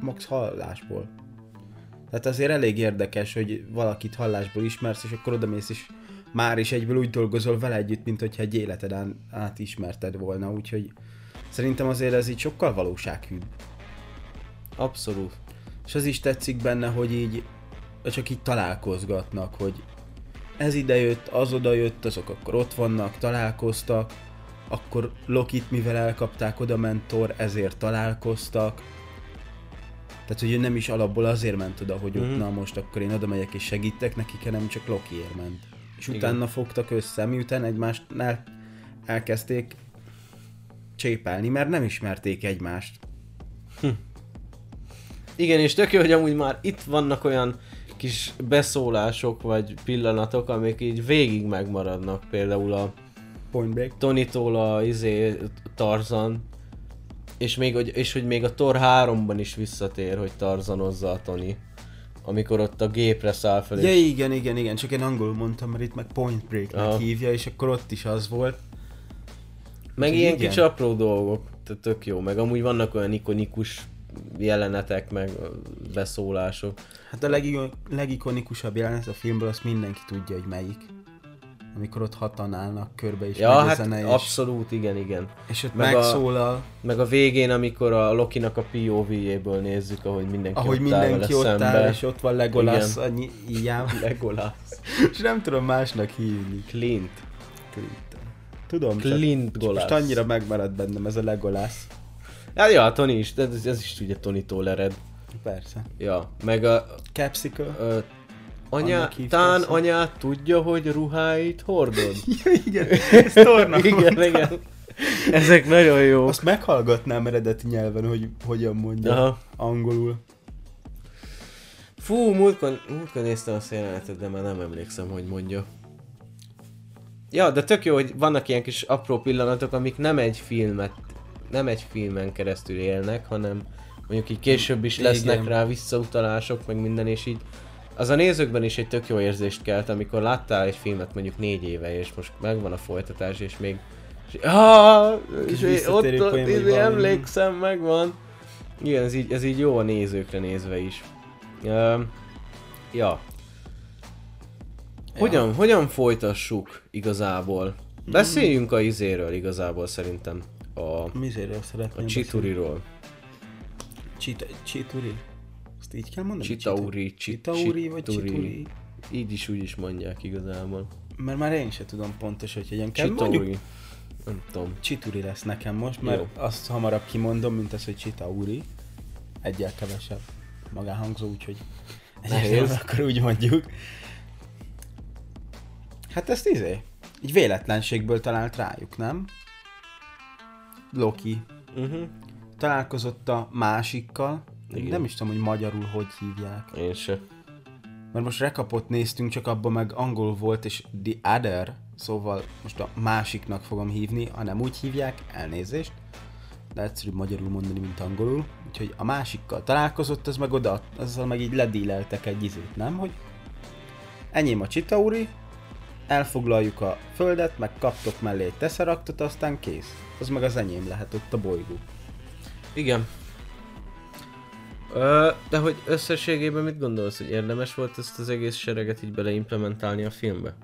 [SPEAKER 2] max hallásból. Tehát azért elég érdekes, hogy valakit hallásból ismersz, és akkor odamész, és már is egyből úgy dolgozol vele együtt, mint hogyha egy életed át ismerted volna, úgyhogy szerintem azért ez így sokkal valósághűbb.
[SPEAKER 1] Abszolút.
[SPEAKER 2] És az is tetszik benne, hogy így csak így találkozgatnak, hogy ez ide jött, az oda jött, azok akkor ott vannak, találkoztak, akkor Lokit, mivel elkapták, oda ment Thor, ezért találkoztak. Tehát, hogy ő nem is alapból azért ment oda, hogy ott,
[SPEAKER 1] Mhm.
[SPEAKER 2] na most akkor én oda megyek és segítek nekik, hanem csak Lokiért ment. És
[SPEAKER 1] Igen.
[SPEAKER 2] utána fogtak össze, miután egymásnál elkezdték csépelni, mert nem ismerték egymást.
[SPEAKER 1] Igen, és tök jó, hogy amúgy már itt vannak olyan kis beszólások vagy pillanatok, amik így végig megmaradnak. Például a
[SPEAKER 2] Point Break.
[SPEAKER 1] Tony-tól a izé, Tarzan, és, még, hogy- és hogy még a Thor 3-ban is visszatér, hogy tarzanozza a Tony. Amikor ott a gépre száll fel,
[SPEAKER 2] Ja
[SPEAKER 1] és
[SPEAKER 2] igen, igen, igen, csak én angolul mondtam, mert itt meg Point Breaknek
[SPEAKER 1] Aha.
[SPEAKER 2] hívja, és akkor ott is az volt.
[SPEAKER 1] meg
[SPEAKER 2] úgyhogy
[SPEAKER 1] ilyen
[SPEAKER 2] igen.
[SPEAKER 1] kicsi apró dolgok, tök jó. Meg amúgy vannak olyan ikonikus jelenetek, meg beszólások.
[SPEAKER 2] Hát a legiko- legikonikusabb jelenet a filmből, azt mindenki tudja, hogy melyik. Amikor ott hatan állnak körbe, és
[SPEAKER 1] Ja,
[SPEAKER 2] a
[SPEAKER 1] hát
[SPEAKER 2] zene, és,
[SPEAKER 1] abszolút, igen, igen.
[SPEAKER 2] és ott
[SPEAKER 1] meg a-
[SPEAKER 2] megszólal,
[SPEAKER 1] Meg a végén, amikor a Lokinak a POV-jéből nézzük, ahogy mindenki
[SPEAKER 2] ahogy
[SPEAKER 1] ott áll
[SPEAKER 2] mindenki
[SPEAKER 1] vele
[SPEAKER 2] ott
[SPEAKER 1] szembe.
[SPEAKER 2] áll, és ott van Legolas,
[SPEAKER 1] Igen.
[SPEAKER 2] annyi íjám,
[SPEAKER 1] Legolas.
[SPEAKER 2] és nem tudom másnak hívni.
[SPEAKER 1] Clint.
[SPEAKER 2] Clint. Tudom, csak
[SPEAKER 1] Clint Golas.
[SPEAKER 2] most annyira megmaradt bennem ez a Legolas.
[SPEAKER 1] Hát ja, Tony is, de ez, ez is ugye Tony-tól ered.
[SPEAKER 2] Persze.
[SPEAKER 1] Ja, meg a,
[SPEAKER 2] Capsicle.
[SPEAKER 1] a anya, tán anyát tudja, hogy ruháit hordod?
[SPEAKER 2] Ja, igen, ez Thornak
[SPEAKER 1] igen,
[SPEAKER 2] mondta.
[SPEAKER 1] igen. Ezek nagyon jó.
[SPEAKER 2] Azt meghallgatnám eredeti nyelven, hogy hogyan mondja
[SPEAKER 1] Aha.
[SPEAKER 2] angolul.
[SPEAKER 1] Fú, múltkor, múltkor néztem a jelenetet, de már nem emlékszem, hogy mondja. Ja, de tök jó, hogy vannak ilyen kis apró pillanatok, amik nem egy filmet, nem egy filmen keresztül élnek, hanem mondjuk így később is lesznek
[SPEAKER 2] Igen.
[SPEAKER 1] rá visszautalások, meg minden, és így az a nézőkben is egy tök jó érzést kelt, amikor láttál egy filmet mondjuk négy éve, és most megvan a folytatás, és még és, ah, és így ott, ott
[SPEAKER 2] vagy
[SPEAKER 1] izé, emlékszem, megvan. Igen, ez így, ez így jó a nézőkre nézve is. Um, ja. Hogyan, hogyan folytassuk igazából? Beszéljünk a izéről igazából szerintem. A,
[SPEAKER 2] Miséről szeretném
[SPEAKER 1] a Csituriról.
[SPEAKER 2] Csita, Csituri? Azt így kell mondani?
[SPEAKER 1] Csitauri,
[SPEAKER 2] Csitauri vagy
[SPEAKER 1] Csituri. Így is úgy is mondják igazából.
[SPEAKER 2] Mert már én sem tudom pontos, hogy hogyan kell.
[SPEAKER 1] Csitauri.
[SPEAKER 2] Mondjuk
[SPEAKER 1] Nem tudom.
[SPEAKER 2] Csituri lesz nekem most, mert
[SPEAKER 1] Jó.
[SPEAKER 2] azt hamarabb kimondom, mint az, hogy Csitauri. Egyel kevesebb magáhangzó, úgyhogy.
[SPEAKER 1] Nehéz.
[SPEAKER 2] akkor úgy mondjuk. Hát ezt izé, így véletlenségből talált rájuk, nem? Loki
[SPEAKER 1] Uh-huh.
[SPEAKER 2] találkozott a másikkal,
[SPEAKER 1] Igen.
[SPEAKER 2] nem is tudom, hogy magyarul hogy hívják.
[SPEAKER 1] Én se.
[SPEAKER 2] Mert most rekapot néztünk, csak abban meg angol volt, és The Other, szóval most a másiknak fogom hívni, hanem úgy hívják, elnézést, de egyszerűbb magyarul mondani, mint angolul. Úgyhogy a másikkal találkozott, az meg oda, azzal meg így ledíleltek egy izét, nem? Hogy enyém a Csitauri, elfoglaljuk a földet, meg kaptok mellé egy teszeraktot, aztán kész. Az meg az enyém lehet ott a bolygó.
[SPEAKER 1] Igen. Ö, de hogy összességében mit gondolsz, hogy érdemes volt ezt az egész sereget így beleimplementálni a filmbe?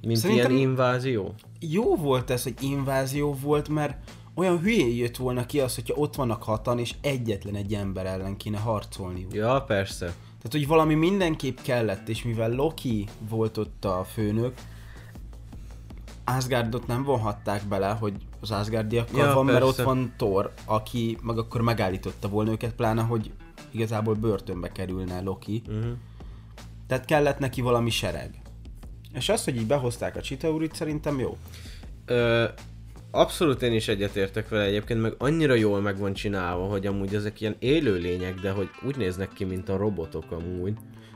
[SPEAKER 1] Mint
[SPEAKER 2] Szerintem-
[SPEAKER 1] ilyen invázió?
[SPEAKER 2] jó volt ez, hogy invázió volt, mert olyan hülyén jött volna ki az, hogyha ott vannak hatan, és egyetlen egy ember ellen kéne harcolniuk.
[SPEAKER 1] Ja, persze.
[SPEAKER 2] Tehát, hogy valami mindenképp kellett, és mivel Loki volt ott a főnök, Asgardot nem vonhatták bele, hogy az Asgardiakkal
[SPEAKER 1] Ja,
[SPEAKER 2] van, mert ott
[SPEAKER 1] persze.
[SPEAKER 2] van Thor, aki meg akkor megállította volna őket, pláne, hogy igazából börtönbe kerülne Loki.
[SPEAKER 1] Uh-huh.
[SPEAKER 2] Tehát kellett neki valami sereg. És az, hogy így behozták a Chitaurit, szerintem jó.
[SPEAKER 1] Ö, abszolút én is egyetértek vele egyébként, meg annyira jól meg van csinálva, hogy amúgy ezek ilyen élőlények, de hogy úgy néznek ki, mint a robotok amúgy.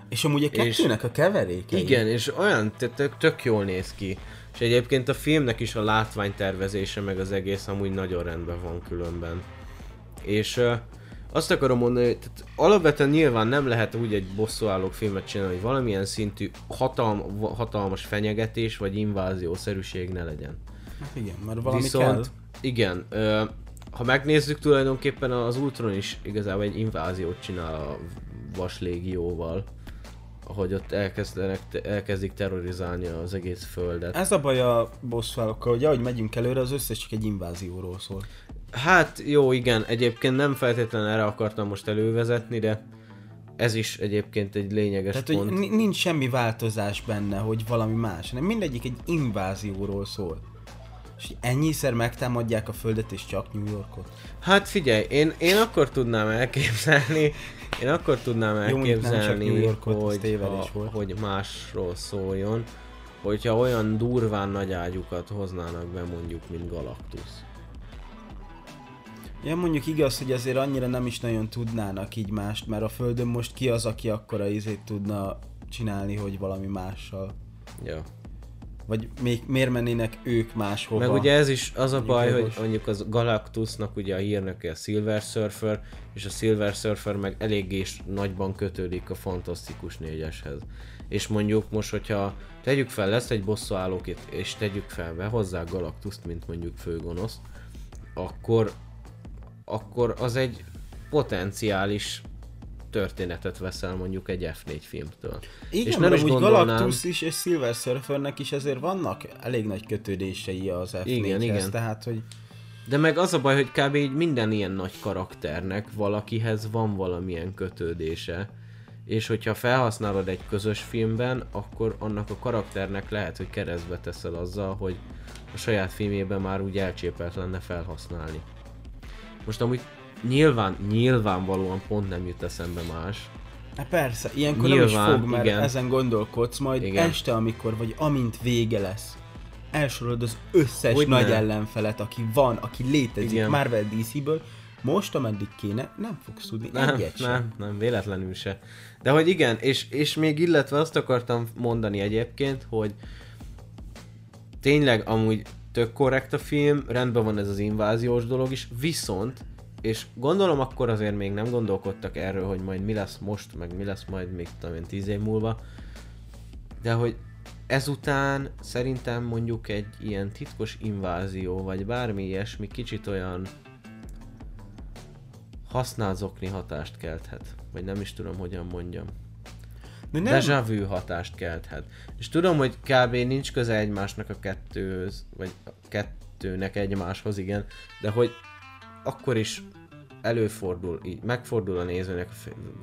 [SPEAKER 2] És amúgy a
[SPEAKER 1] És-
[SPEAKER 2] kettőnek a keverékei.
[SPEAKER 1] Igen, és olyan tök, tök, tök jól néz ki. És egyébként a filmnek is a látványtervezése, meg az egész amúgy nagyon rendben van különben. És uh, azt akarom mondani, hogy tehát alapvetően nyilván nem lehet úgy egy bosszúállók filmet csinálni, hogy valamilyen szintű hatalm, hatalmas fenyegetés vagy inváziószerűség ne legyen.
[SPEAKER 2] Hát igen, mert valami
[SPEAKER 1] Viszont,
[SPEAKER 2] kell.
[SPEAKER 1] igen, ö, ha megnézzük tulajdonképpen az Ultron is igazából egy inváziót csinál a vaslégióval, ahogy ott elkezdenek, elkezdik terrorizálni az egész földet.
[SPEAKER 2] Ez a baj a bosszúállókkal, hogy ahogy megyünk előre, az összes csak egy invázióról szól.
[SPEAKER 1] Hát jó, igen, egyébként nem feltétlenül erre akartam most elővezetni, de ez is egyébként egy lényeges
[SPEAKER 2] Tehát,
[SPEAKER 1] pont.
[SPEAKER 2] hogy ni- nincs semmi változás benne, hogy valami más, hanem mindegyik egy invázióról szól. És hogy ennyiszer megtámadják a földet és csak New Yorkot.
[SPEAKER 1] Hát figyelj, én, én akkor tudnám elképzelni, én akkor tudnám
[SPEAKER 2] Jó,
[SPEAKER 1] elképzelni,
[SPEAKER 2] New Yorkot,
[SPEAKER 1] hogy, ha,
[SPEAKER 2] volt.
[SPEAKER 1] hogy másról szóljon, hogyha olyan durván nagy ágyukat hoznának be mondjuk, mint Galactus.
[SPEAKER 2] Ja, mondjuk igaz, hogy azért annyira nem is nagyon tudnának így mást, mert a Földön most ki az, aki akkora izét tudna csinálni, hogy valami mással.
[SPEAKER 1] Ja.
[SPEAKER 2] Vagy még miért mennének ők máshova?
[SPEAKER 1] Meg ugye ez is az a baj, hogy mondjuk az Galactusnak ugye a hírnöke a Silver Surfer, és a Silver Surfer meg eléggé is nagyban kötődik a Fantasztikus négyeshez. És mondjuk most, hogyha tegyük fel, lesz egy bosszúállók itt, és tegyük fel, behozzák Galactust, mint mondjuk főgonosz, akkor, akkor az egy potenciális történetet veszel mondjuk egy F4 filmtől.
[SPEAKER 2] Igen,
[SPEAKER 1] és nem is
[SPEAKER 2] amúgy
[SPEAKER 1] gondolnám-
[SPEAKER 2] Galactus is és Silver Surfernek is ezért vannak elég nagy kötődései az F4-hez,
[SPEAKER 1] Igen, igen.
[SPEAKER 2] tehát hogy
[SPEAKER 1] De meg az a baj, hogy kb. így minden ilyen nagy karakternek valakihez van valamilyen kötődése. És hogyha felhasználod egy közös filmben, akkor annak a karakternek lehet, hogy keresztbe teszel azzal, hogy a saját filmjében már úgy elcsépelt lenne felhasználni. Most amúgy nyilván, nyilvánvalóan pont nem jut eszembe más.
[SPEAKER 2] Hát persze, ilyenkor nem is
[SPEAKER 1] Nyilván,
[SPEAKER 2] fog, mert
[SPEAKER 1] igen.
[SPEAKER 2] ezen gondolkodsz, majd
[SPEAKER 1] Igen.
[SPEAKER 2] este, amikor, vagy amint vége lesz, elsorolod az összes
[SPEAKER 1] Hogyne.
[SPEAKER 2] nagy ellenfelet, aki van, aki létezik
[SPEAKER 1] Igen.
[SPEAKER 2] Marvel DC-ből, most, ameddig kéne, nem fogsz tudni
[SPEAKER 1] Nem,
[SPEAKER 2] egyet sem.
[SPEAKER 1] nem, nem, véletlenül se. De hogy igen, és, és még illetve azt akartam mondani egyébként, hogy tényleg amúgy tök korrekt a film, rendben van ez az inváziós dolog is, viszont, és gondolom akkor azért még nem gondolkodtak erről, hogy majd mi lesz most, meg mi lesz majd még tudom én tíz év múlva, de hogy ezután szerintem mondjuk egy ilyen titkos invázió, vagy bármi ilyesmi kicsit olyan használzokni hatást kelthet. Vagy nem is tudom, hogyan mondjam.
[SPEAKER 2] De nem,
[SPEAKER 1] Deja vu hatást kelthet. És tudom, hogy kb. nincs köze egymásnak a kettőhöz, vagy a kettőnek egymáshoz, igen, de hogy akkor is előfordul, így megfordul a nézőnek,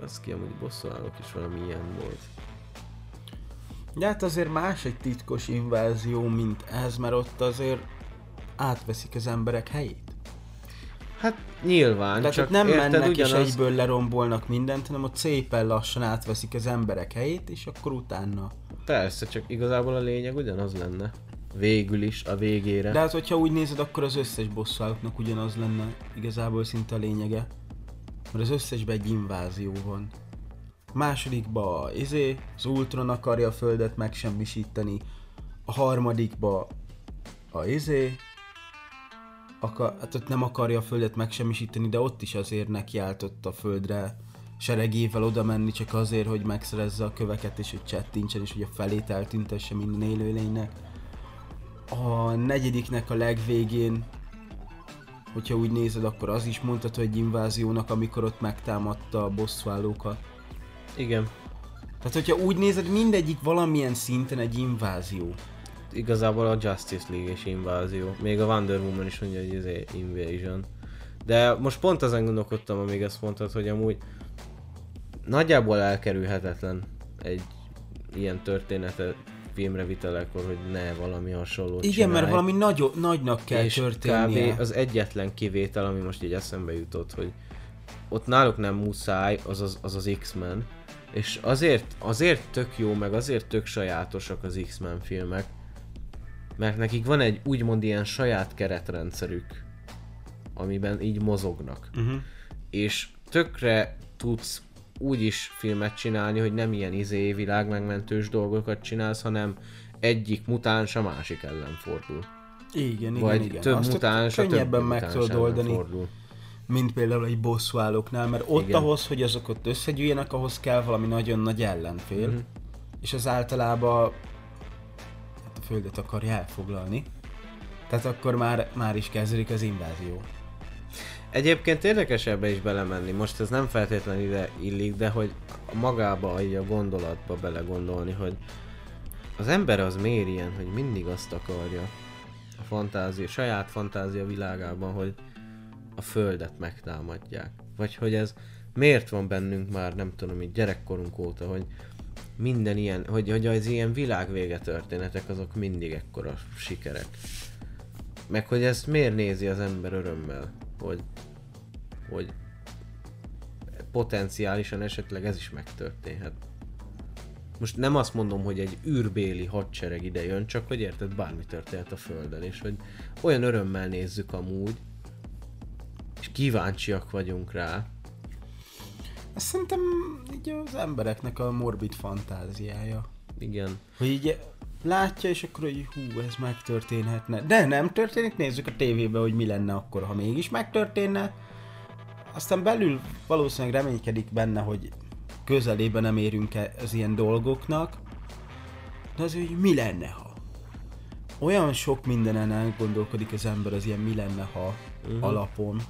[SPEAKER 1] az ki amúgy bosszúállók is valami ilyen volt.
[SPEAKER 2] de hát azért más egy titkos invázió, mint ez, mert ott azért átveszik az emberek helyét.
[SPEAKER 1] Hát nyilván,
[SPEAKER 2] Tehát
[SPEAKER 1] csak
[SPEAKER 2] nem
[SPEAKER 1] érted,
[SPEAKER 2] mennek és
[SPEAKER 1] ugyanaz,
[SPEAKER 2] egyből lerombolnak mindent, hanem ott szépen lassan átveszik az emberek helyét, és akkor utána.
[SPEAKER 1] Persze, csak igazából a lényeg ugyanaz lenne. Végül is, a végére.
[SPEAKER 2] De hát, hogyha úgy nézed, akkor az összes bosszúállóknak ugyanaz lenne igazából szinte a lényege. Mert az összesben egy invázió van. Másodikba izé, az Ultron akarja a földet megsemmisíteni. A harmadikba a izé, akar, hát ott nem akarja a földet megsemmisíteni, de ott is azért nekiállt ott a földre seregével oda menni csak azért, hogy megszerezze a köveket és hogy csettincsen és hogy a felét eltüntesse minden élőlénynek. A negyediknek a legvégén, hogyha úgy nézed, akkor az is mondható egy inváziónak, amikor ott megtámadta a bosszúállókat.
[SPEAKER 1] Igen.
[SPEAKER 2] Tehát, hogyha úgy nézed, mindegyik valamilyen szinten egy invázió.
[SPEAKER 1] Igazából a Justice League és invázió. Még a Wonder Woman is mondja, hogy ez invasion. De most pont ezen gondolkodtam, amíg ezt mondtad, hogy amúgy nagyjából elkerülhetetlen egy ilyen történetet filmre vitelekor, hogy ne valami hasonlót
[SPEAKER 2] Igen,
[SPEAKER 1] csinálj.
[SPEAKER 2] mert valami nagy, nagynak kell
[SPEAKER 1] és
[SPEAKER 2] történnie.
[SPEAKER 1] kb. az egyetlen kivétel, ami most így eszembe jutott, hogy ott náluk nem muszáj, az az, az, az X-Men, és azért, azért tök jó, meg azért tök sajátosak az X-Men filmek, mert nekik van egy úgymond ilyen saját keretrendszerük, amiben így mozognak.
[SPEAKER 2] Uh-huh.
[SPEAKER 1] És tökre tudsz úgy is filmet csinálni, hogy nem ilyen izé világmegmentős dolgokat csinálsz, hanem egyik mutáns a másik ellen fordul.
[SPEAKER 2] Igen, igen,
[SPEAKER 1] Vagy
[SPEAKER 2] igen.
[SPEAKER 1] több
[SPEAKER 2] Azt
[SPEAKER 1] mutáns a
[SPEAKER 2] könnyebben meg tudod oldani.
[SPEAKER 1] Fordul.
[SPEAKER 2] mint például egy bosszúállóknál, mert ott
[SPEAKER 1] Igen.
[SPEAKER 2] ahhoz, hogy azok ott összegyűjjenek, ahhoz kell valami nagyon nagy ellenfél, mm-hmm. és az általában hát a földet akarja elfoglalni. Tehát akkor már, már is kezdődik az invázió.
[SPEAKER 1] Egyébként érdekes ebbe is belemenni, most ez nem feltétlenül ide illik, de hogy magába, így a gondolatba belegondolni, hogy az ember az miért ilyen, hogy mindig azt akarja a fantázia, saját fantázia világában, hogy a földet megtámadják. Vagy hogy ez miért van bennünk már, nem tudom, így gyerekkorunk óta, hogy minden ilyen, hogy, hogy az ilyen világvége történetek azok mindig ekkora sikerek. Meg hogy ezt miért nézi az ember örömmel, hogy, hogy potenciálisan esetleg ez is megtörténhet. Most nem azt mondom, hogy egy űrbéli hadsereg ide jön, csak hogy érted, bármi történhet a Földön, és hogy olyan örömmel nézzük amúgy, és kíváncsiak vagyunk rá.
[SPEAKER 2] Szerintem így az embereknek a morbid fantáziája.
[SPEAKER 1] Igen.
[SPEAKER 2] Hogy így látja, és akkor, hogy hú, ez megtörténhetne. De nem történik, nézzük a tévébe, hogy mi lenne akkor, ha mégis megtörténne. Aztán belül valószínűleg reménykedik benne, hogy közelében nem érünk -e az ilyen dolgoknak. De az, hogy mi lenne, ha? Olyan sok mindenen elgondolkodik az ember az ilyen mi lenne, ha uh-huh. alapon.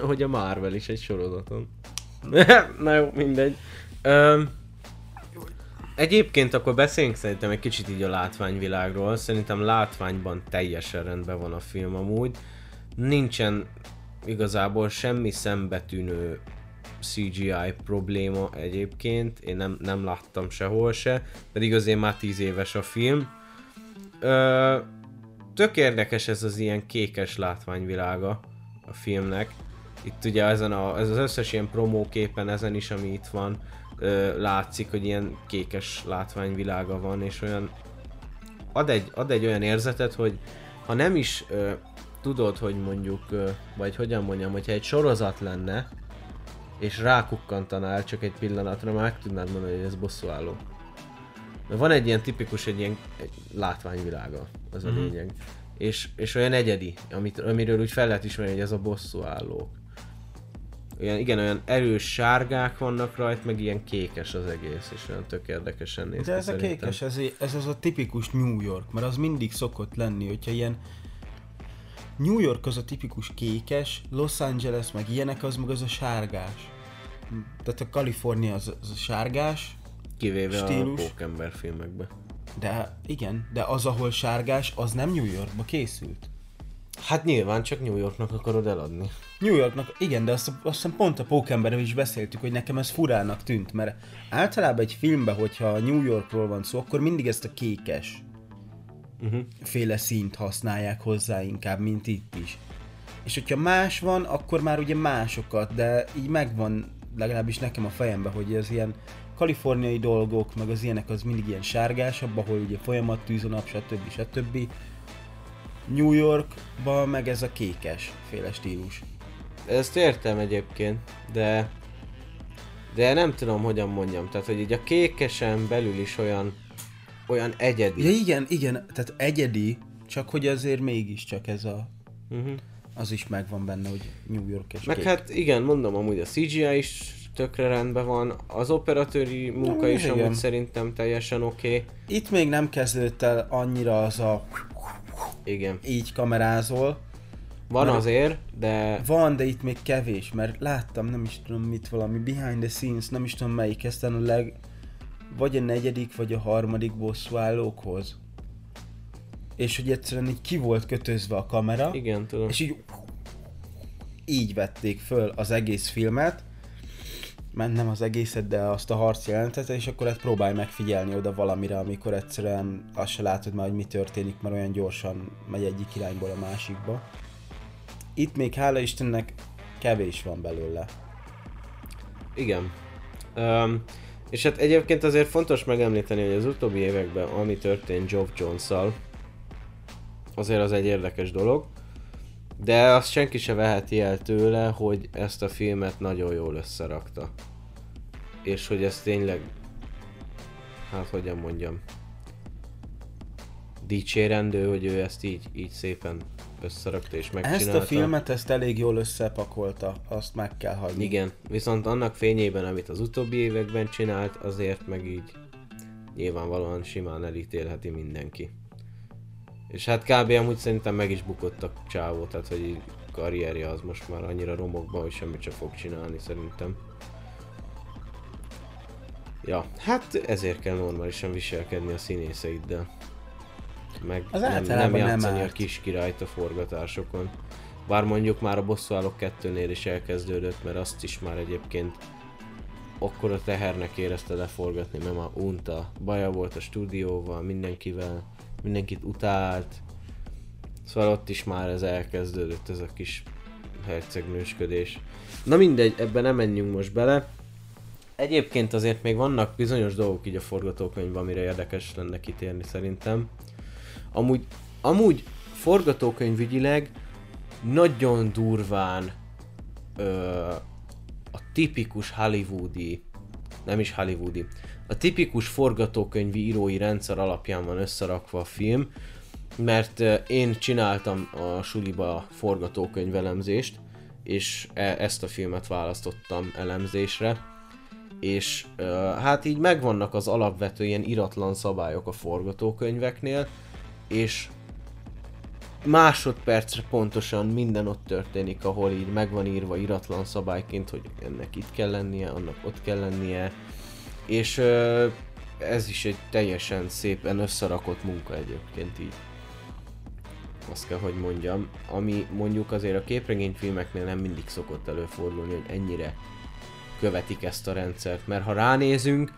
[SPEAKER 1] Hogy a Marvel is egy sorozaton. Na jó, mindegy. Öm, egyébként akkor beszéljünk szerintem egy kicsit így a látványvilágról. Szerintem látványban teljesen rendben van a film amúgy. Nincsen igazából semmi szembetűnő CGI probléma egyébként. Én nem, nem láttam sehol se, pedig azért már 10 éves a film. Ö, tök érdekes ez az ilyen kékes látványvilága a filmnek. Itt ugye ezen a, ez az összes ilyen promóképen ezen is, ami itt van, ö, látszik, hogy ilyen kékes látványvilága van, és olyan ad egy, ad egy olyan érzetet, hogy ha nem is ö, tudod, hogy mondjuk, ö, vagy hogyan mondjam, hogyha egy sorozat lenne, és rákukkantanál csak egy pillanatra, már meg tudnád mondani, hogy ez bosszúálló. Mert van egy ilyen tipikus, egy ilyen egy látványvilága, az a
[SPEAKER 2] Mhm.
[SPEAKER 1] lényeg. És, és olyan egyedi, amit, amiről úgy fel lehet ismerni, hogy ez a bosszúálló. Olyan, igen, olyan erős sárgák vannak rajta, meg ilyen kékes az egész, és olyan tök érdekesen néz
[SPEAKER 2] De ez a kékes, ez, ez az a tipikus New York, mert az mindig szokott lenni, hogyha ilyen New York az a tipikus kékes, Los Angeles meg ilyenek, az meg az a sárgás. Tehát a Kalifornia az, az a sárgás,
[SPEAKER 1] Kivéve
[SPEAKER 2] stílus.
[SPEAKER 1] a Pókember filmekbe.
[SPEAKER 2] de igen, de az, ahol sárgás, az nem New Yorkba készült.
[SPEAKER 1] Hát nyilván csak New Yorknak akarod eladni.
[SPEAKER 2] New Yorknak, igen, de azt, azt hiszem pont a Pókemberrel is beszéltük, hogy nekem ez furának tűnt, mert általában egy filmben, hogyha New Yorkról van szó, akkor mindig ezt a kékes
[SPEAKER 1] Uh-huh.
[SPEAKER 2] féle színt használják hozzá inkább, mint itt is. És hogyha más van, akkor már ugye másokat, de így megvan legalábbis nekem a fejemben, hogy az ilyen kaliforniai dolgok, meg az ilyenek az mindig ilyen sárgásabb, ahol ugye folyamat tűz a nap, stb. stb. New Yorkban meg ez a kékes féle stílus.
[SPEAKER 1] Ezt értem egyébként, de de nem tudom, hogyan mondjam. Tehát, hogy így a kékesen belül is olyan olyan egyedi.
[SPEAKER 2] Ja igen, igen, tehát egyedi, csak hogy azért mégiscsak ez a,
[SPEAKER 1] Uh-huh.
[SPEAKER 2] az is megvan benne, hogy New York és
[SPEAKER 1] Meg
[SPEAKER 2] kék.
[SPEAKER 1] hát igen, mondom, amúgy a CGI is tökre rendben van, az operatőri munka
[SPEAKER 2] Ja,
[SPEAKER 1] is
[SPEAKER 2] igen.
[SPEAKER 1] amúgy szerintem teljesen oké. Okay.
[SPEAKER 2] Itt még nem kezdődött el annyira az a
[SPEAKER 1] Igen.
[SPEAKER 2] így kamerázol,
[SPEAKER 1] Van
[SPEAKER 2] Mert-
[SPEAKER 1] azért, de
[SPEAKER 2] Van, de itt még kevés, mert láttam, nem is tudom mit, valami behind the scenes, nem is tudom melyik, aztán a leg... Vagy a negyedik, vagy a harmadik bosszúállókhoz. És hogy egyszerűen így ki volt kötözve a kamera,
[SPEAKER 1] igen, tudom.
[SPEAKER 2] és így így vették föl az egész filmet, nem az egészet, de azt a harc jelentet, és akkor hát próbálj megfigyelni oda valamire, amikor egyszerűen azt se látod már, hogy mi történik, mert olyan gyorsan megy egyik irányból a másikba. Itt még hála Istennek kevés van belőle.
[SPEAKER 1] Igen. Um, és hát egyébként azért fontos megemlíteni, hogy az utóbbi években, ami történt Geoff jones azért az egy érdekes dolog. De azt senki se veheti el tőle, hogy ezt a filmet nagyon jól összerakta. És hogy ez tényleg, hát hogyan mondjam, dicsérendő, hogy ő ezt így, így szépen összerakta és megcsinálta.
[SPEAKER 2] Ezt a filmet, ezt elég jól összepakolta, azt meg kell hagyni.
[SPEAKER 1] Igen, viszont annak fényében, amit az utóbbi években csinált, azért meg így nyilvánvalóan simán elítélheti mindenki. És hát kb. amúgy szerintem meg is bukott a csávó, tehát hogy karrierje az most már annyira romokba, hogy semmit sem fog csinálni szerintem. Ja, hát ezért kell normálisan viselkedni a színészeiddel. Meg
[SPEAKER 2] Az
[SPEAKER 1] nem, nem
[SPEAKER 2] általában nem
[SPEAKER 1] játszani a
[SPEAKER 2] árt.
[SPEAKER 1] kis királyt a forgatásokon. Bár mondjuk már a bosszúállók kettőnél is elkezdődött, mert azt is már egyébként akkor a tehernek érezte leforgatni, mert már unta. Baja volt a stúdióval, mindenkivel, mindenkit utált. Szóval ott is már ez elkezdődött, ez a kis hercegnősködés. Na mindegy, ebben nem menjünk most bele. Egyébként azért még vannak bizonyos dolgok így a forgatókönyvben, amire érdekes lenne kitérni szerintem. Amúgy, amúgy forgatókönyvügyileg nagyon durván ö, a tipikus hollywoodi, nem is hollywoodi, a tipikus forgatókönyvi írói rendszer alapján van összerakva a film, mert én csináltam a suliba forgatókönyvelemzést, és e- ezt a filmet választottam elemzésre, és hát így megvannak az alapvető ilyen iratlan szabályok a forgatókönyveknél, és másodpercre pontosan minden ott történik, ahol így meg van írva iratlan szabályként, hogy ennek itt kell lennie, annak ott kell lennie, és ez is egy teljesen szépen összerakott munka egyébként így. Azt kell, hogy mondjam, ami mondjuk azért a képregényfilmeknél nem mindig szokott előfordulni, hogy ennyire követik ezt a rendszert, mert ha ránézünk,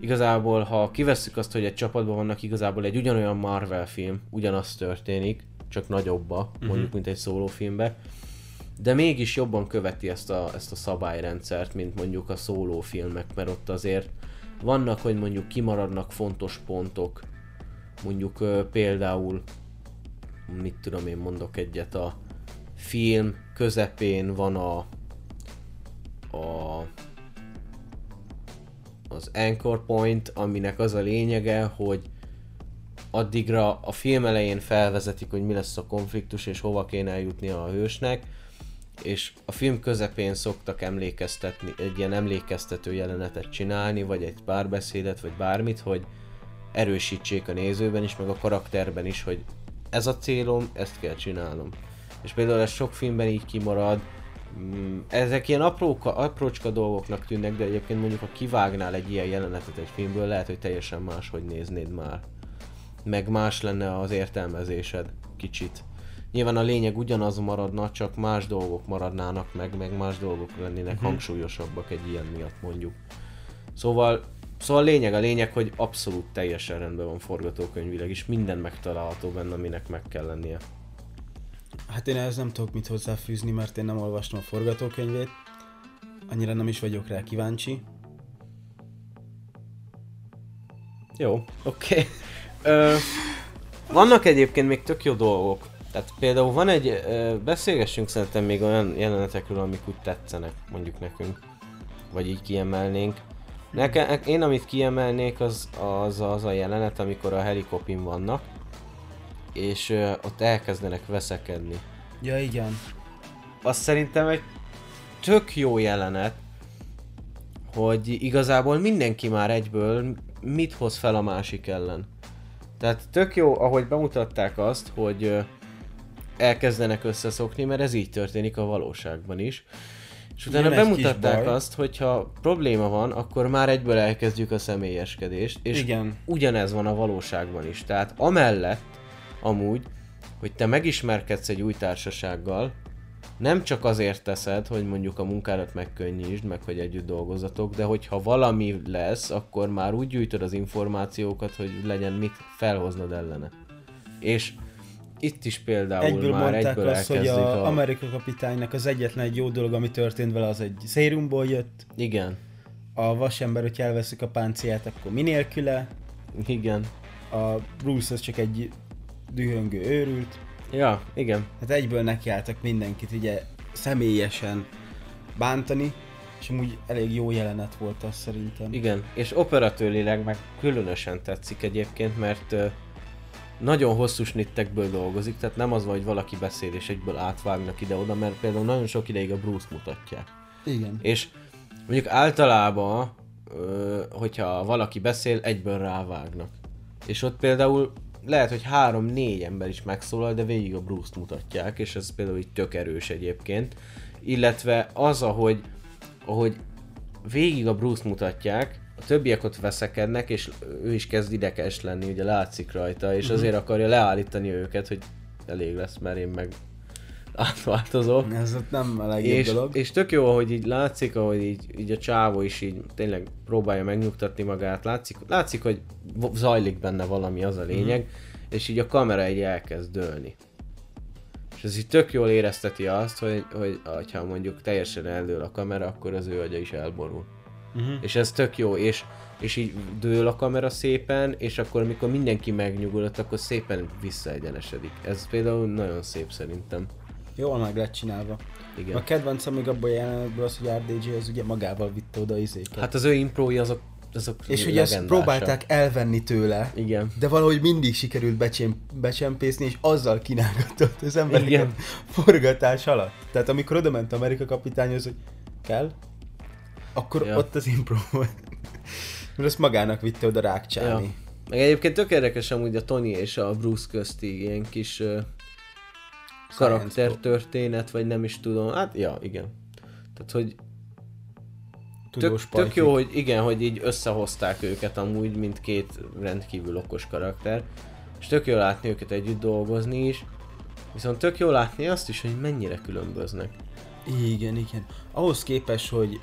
[SPEAKER 1] igazából ha kivesszük azt, hogy egy csapatban vannak, igazából egy ugyanolyan Marvel film, ugyanaz történik, csak nagyobba, uh-huh. mondjuk, mint egy szólófilmbe, de mégis jobban követi ezt a, ezt a szabályrendszert, mint mondjuk a szólófilmek, mert ott azért vannak, hogy mondjuk kimaradnak fontos pontok, mondjuk ö, például, mit tudom én mondok egyet, a film közepén van a, a az Anchor Point, aminek az a lényege, hogy addigra a film elején felvezetik, hogy mi lesz a konfliktus és hova kéne eljutnia a hősnek, és a film közepén szoktak emlékeztetni, egy ilyen emlékeztető jelenetet csinálni, vagy egy párbeszédet, vagy bármit, hogy erősítsék a nézőben is, meg a karakterben is, hogy ez a célom, ezt kell csinálnom. És például ez sok filmben így kimarad, Mm, ezek ilyen apróka, aprócska dolgoknak tűnnek, de egyébként mondjuk ha kivágnál egy ilyen jelenetet egy filmből, lehet, hogy teljesen máshogy néznéd már. Meg más lenne az értelmezésed kicsit. Nyilván a lényeg ugyanaz maradna, csak más dolgok maradnának meg, meg más dolgok lennének uh-huh. hangsúlyosabbak egy ilyen miatt mondjuk. Szóval, szóval a lényeg a lényeg, hogy abszolút teljesen rendben van forgatókönyvileg, és minden megtalálható benne, aminek meg kell lennie.
[SPEAKER 2] Hát én ehhez nem tudok mit hozzáfűzni, mert én nem olvastam a forgatókönyvét. Annyira nem is vagyok rá kíváncsi.
[SPEAKER 1] Jó, oké. Okay. vannak egyébként még tök jó dolgok. Tehát például van egy, beszélgessünk szerintem még olyan jelenetekről, amik úgy tetszenek, mondjuk nekünk. Vagy így kiemelnénk. Nekem, én amit kiemelnék, az, az az a jelenet, amikor a helikopin vannak, és ö, ott elkezdenek veszekedni.
[SPEAKER 2] Ja, igen.
[SPEAKER 1] Az szerintem egy tök jó jelenet, hogy igazából mindenki már egyből mit hoz fel a másik ellen. Tehát tök jó, ahogy bemutatták azt, hogy elkezdenek összeszokni, mert ez így történik a valóságban is. És utána
[SPEAKER 2] Jön
[SPEAKER 1] bemutatták azt, hogy ha probléma van, akkor már egyből elkezdjük a személyeskedést, és
[SPEAKER 2] Igen.
[SPEAKER 1] ugyanez van a valóságban is. Tehát amellett, amúgy, hogy te megismerkedsz egy új társasággal, nem csak azért teszed, hogy mondjuk a munkádat megkönnyítsd, meg hogy együtt dolgozatok, de hogyha valami lesz, akkor már úgy gyűjtöd az információkat, hogy legyen mit felhoznod ellene. És itt is például
[SPEAKER 2] Egyből
[SPEAKER 1] már
[SPEAKER 2] mondták
[SPEAKER 1] egyből
[SPEAKER 2] azt, hogy a
[SPEAKER 1] a...
[SPEAKER 2] Amerika kapitánynak az egyetlen egy jó dolog, ami történt vele, az egy szérumból jött.
[SPEAKER 1] Igen,
[SPEAKER 2] A vasember, hogyha elveszik a páncélját, akkor minélküle.
[SPEAKER 1] igen.
[SPEAKER 2] A Bruce az csak egy dühöngő őrült.
[SPEAKER 1] Ja, igen.
[SPEAKER 2] Hát egyből nekiálltak mindenkit ugye személyesen bántani, és amúgy elég jó jelenet volt az szerintem.
[SPEAKER 1] Igen, és operatőrileg meg különösen tetszik egyébként, mert nagyon hosszú snittekből dolgozik, tehát nem az van, hogy valaki beszél és egyből átvágnak ide-oda, mert például nagyon sok ideig a Bruce mutatják.
[SPEAKER 2] Igen.
[SPEAKER 1] És mondjuk általában, hogyha valaki beszél, egyből rávágnak. És ott például lehet, hogy három-négy ember is megszólal, de végig a Bruce-t mutatják, és ez például így tök erős egyébként. Illetve az, ahogy, ahogy végig a Bruce mutatják, a többiek ott veszekednek, és ő is kezd ideges lenni, ugye látszik rajta, és azért akarja leállítani őket, hogy elég lesz, mert én meg átváltozok.
[SPEAKER 2] Ez ott nem a legjobb
[SPEAKER 1] És,
[SPEAKER 2] dolog.
[SPEAKER 1] és tök jó, hogy így látszik, ahogy így, így a csávó is így tényleg próbálja megnyugtatni magát, látszik, látszik hogy zajlik benne valami, az a lényeg, és így a kamera egy elkezd dőlni. És ez így tök jól érezteti azt, hogy, hogy ha mondjuk teljesen eldől a kamera, akkor az ő agya is elborul.
[SPEAKER 2] Uh-huh.
[SPEAKER 1] És ez tök jó, és, és így dől a kamera szépen, és akkor amikor mindenki megnyugodott, akkor szépen visszaegyenesedik. Ez például nagyon szép szerintem.
[SPEAKER 2] Jól meg lett csinálva.
[SPEAKER 1] Igen.
[SPEAKER 2] A kedvencem még abban a jelenetből az, hogy RDJ az ugye magával vitte oda izéket.
[SPEAKER 1] Hát az ő imprói azok, azok
[SPEAKER 2] és ugye ezt próbálták elvenni tőle,
[SPEAKER 1] Igen.
[SPEAKER 2] de valahogy mindig sikerült becsém, becsempészni, és azzal kínálgatott az embereket
[SPEAKER 1] Igen.
[SPEAKER 2] forgatás alatt. Tehát amikor oda ment Amerika kapitányhoz, hogy kell, akkor
[SPEAKER 1] Ja.
[SPEAKER 2] ja. ott az impro volt. Mert azt magának vitte oda
[SPEAKER 1] Ja.
[SPEAKER 2] rákcsálni.
[SPEAKER 1] Meg egyébként tök érdekes amúgy a Tony és a Bruce közti ilyen kis uh, karaktertörténet, vagy nem is tudom. Hát, ja, igen. Tehát, hogy
[SPEAKER 2] Tudós
[SPEAKER 1] tök, tök jó, hogy igen, hogy így összehozták őket amúgy, mint két rendkívül okos karakter. És tök jó látni őket együtt dolgozni is. Viszont tök jó látni azt is, hogy mennyire különböznek.
[SPEAKER 2] Igen, igen. Ahhoz képest, hogy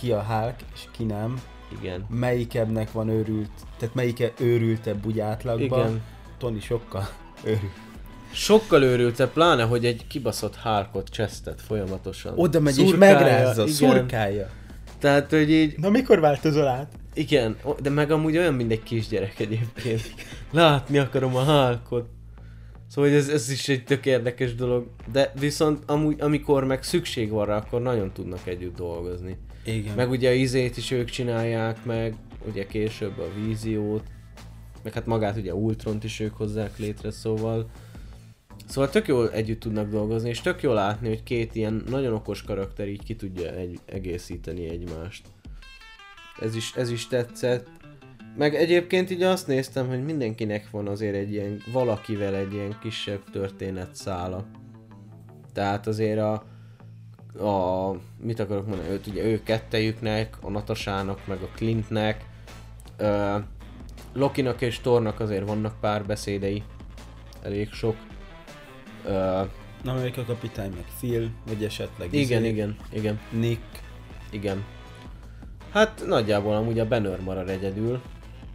[SPEAKER 2] ki a Hulk, és ki nem,
[SPEAKER 1] Igen.
[SPEAKER 2] melyikebbnek van őrült, tehát melyike őrültebb úgy átlagban,
[SPEAKER 1] Igen.
[SPEAKER 2] Tony sokkal őrült.
[SPEAKER 1] Sokkal őrültebb, pláne, hogy egy kibaszott hárkot csesztet folyamatosan.
[SPEAKER 2] Oda megy és
[SPEAKER 1] Szurkálja,
[SPEAKER 2] megrázza,
[SPEAKER 1] igen.
[SPEAKER 2] szurkálja.
[SPEAKER 1] Tehát, hogy így,
[SPEAKER 2] Na mikor változol át?
[SPEAKER 1] igen, de meg amúgy olyan, mint egy kisgyerek egyébként. Látni akarom a hálkot. Szóval hogy ez, ez is egy tök érdekes dolog. De viszont amúgy, amikor meg szükség van rá, akkor nagyon tudnak együtt dolgozni.
[SPEAKER 2] Igen.
[SPEAKER 1] Meg ugye a izét is ők csinálják meg, ugye később a víziót, meg hát magát ugye Ultront is ők hozzák létre, szóval Szóval tök jól együtt tudnak dolgozni, és tök jól látni, hogy két ilyen nagyon okos karakter így ki tudja egy, egészíteni egymást. Ez is, ez is tetszett. Meg egyébként így azt néztem, hogy mindenkinek van azért egy ilyen, valakivel egy ilyen kisebb történetszála. Tehát azért a, a mit akarok mondani, őt ugye ő kettejüknek, a Natasának, meg a Clintnek, ö, Lokinak és Tornak azért vannak pár beszédei, elég sok. Ö,
[SPEAKER 2] Amerika kapitány, meg Phil, vagy esetleg
[SPEAKER 1] igen,
[SPEAKER 2] izé,
[SPEAKER 1] igen, igen,
[SPEAKER 2] Nick.
[SPEAKER 1] igen. Hát nagyjából amúgy a Banner marad egyedül,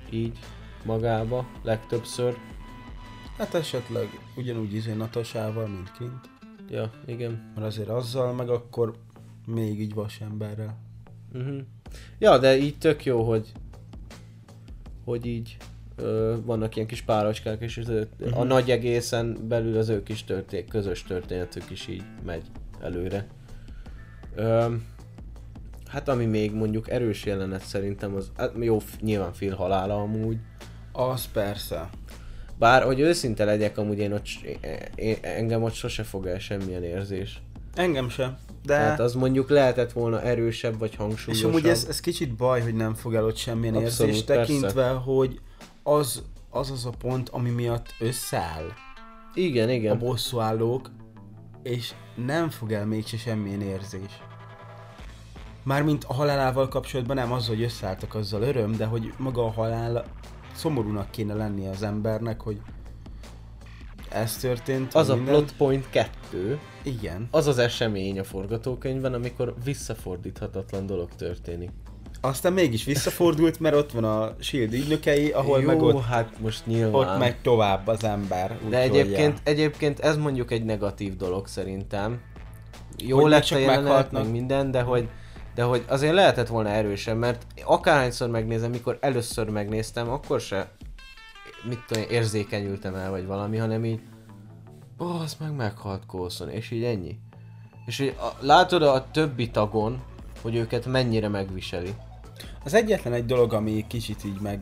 [SPEAKER 1] így magába legtöbbször.
[SPEAKER 2] Hát esetleg ugyanúgy izé Natasával, mint Clint.
[SPEAKER 1] Ja, igen.
[SPEAKER 2] Mert azért azzal, meg akkor még így vasemberrel.
[SPEAKER 1] Uh-huh. Ja, de így tök jó, hogy hogy így ö, vannak ilyen kis párocskák, és az ő, a nagy egészen belül az ő kis történet, közös történetük is így megy előre. Ö, hát ami még mondjuk erős jelenet szerintem az, hát jó, nyilván Phil halála amúgy,
[SPEAKER 2] Az persze.
[SPEAKER 1] Bár hogy őszinte legyek, amúgy én ott, én, engem ott sose fog el semmilyen érzés.
[SPEAKER 2] Engem sem. De...
[SPEAKER 1] Tehát az mondjuk lehetett volna erősebb vagy
[SPEAKER 2] És
[SPEAKER 1] hangsúlyosabb.
[SPEAKER 2] amúgy ez, ez kicsit baj, hogy nem fog el ott semmilyen
[SPEAKER 1] Abszolút,
[SPEAKER 2] érzés,
[SPEAKER 1] persze.
[SPEAKER 2] tekintve, hogy az, az az a pont, ami miatt összeáll
[SPEAKER 1] Igen,
[SPEAKER 2] a
[SPEAKER 1] igen.
[SPEAKER 2] bosszúállók, és nem fog el mégse semmilyen érzés. Mármint a halálával kapcsolatban nem az, hogy összeálltak azzal öröm, de hogy maga a halál szomorúnak kéne lennie az embernek, hogy ez történt.
[SPEAKER 1] Az a
[SPEAKER 2] minden.
[SPEAKER 1] plot point 2,
[SPEAKER 2] Igen.
[SPEAKER 1] az az esemény a forgatókönyvben, amikor visszafordíthatatlan dolog történik.
[SPEAKER 2] Aztán mégis visszafordult, mert ott van a Shield ügynökei, ahol
[SPEAKER 1] Jó,
[SPEAKER 2] meg ott,
[SPEAKER 1] hát most nyilván.
[SPEAKER 2] ott megy tovább az ember.
[SPEAKER 1] De
[SPEAKER 2] úgyhogy,
[SPEAKER 1] egyébként, egyébként ez mondjuk egy negatív dolog szerintem. Jó
[SPEAKER 2] Hogy
[SPEAKER 1] lett
[SPEAKER 2] csak
[SPEAKER 1] a jelenet, meg minden, de hogy, de hogy azért lehetett volna erősebb, mert akárhányszor megnézem, mikor először megnéztem, akkor se mit tudom, én, érzékenyültem el, vagy valami, hanem így ó, az meg meghalt Coulson, és így ennyi. És így a, látod a többi tagon, hogy őket mennyire megviseli.
[SPEAKER 2] Az egyetlen egy dolog, ami kicsit így meg,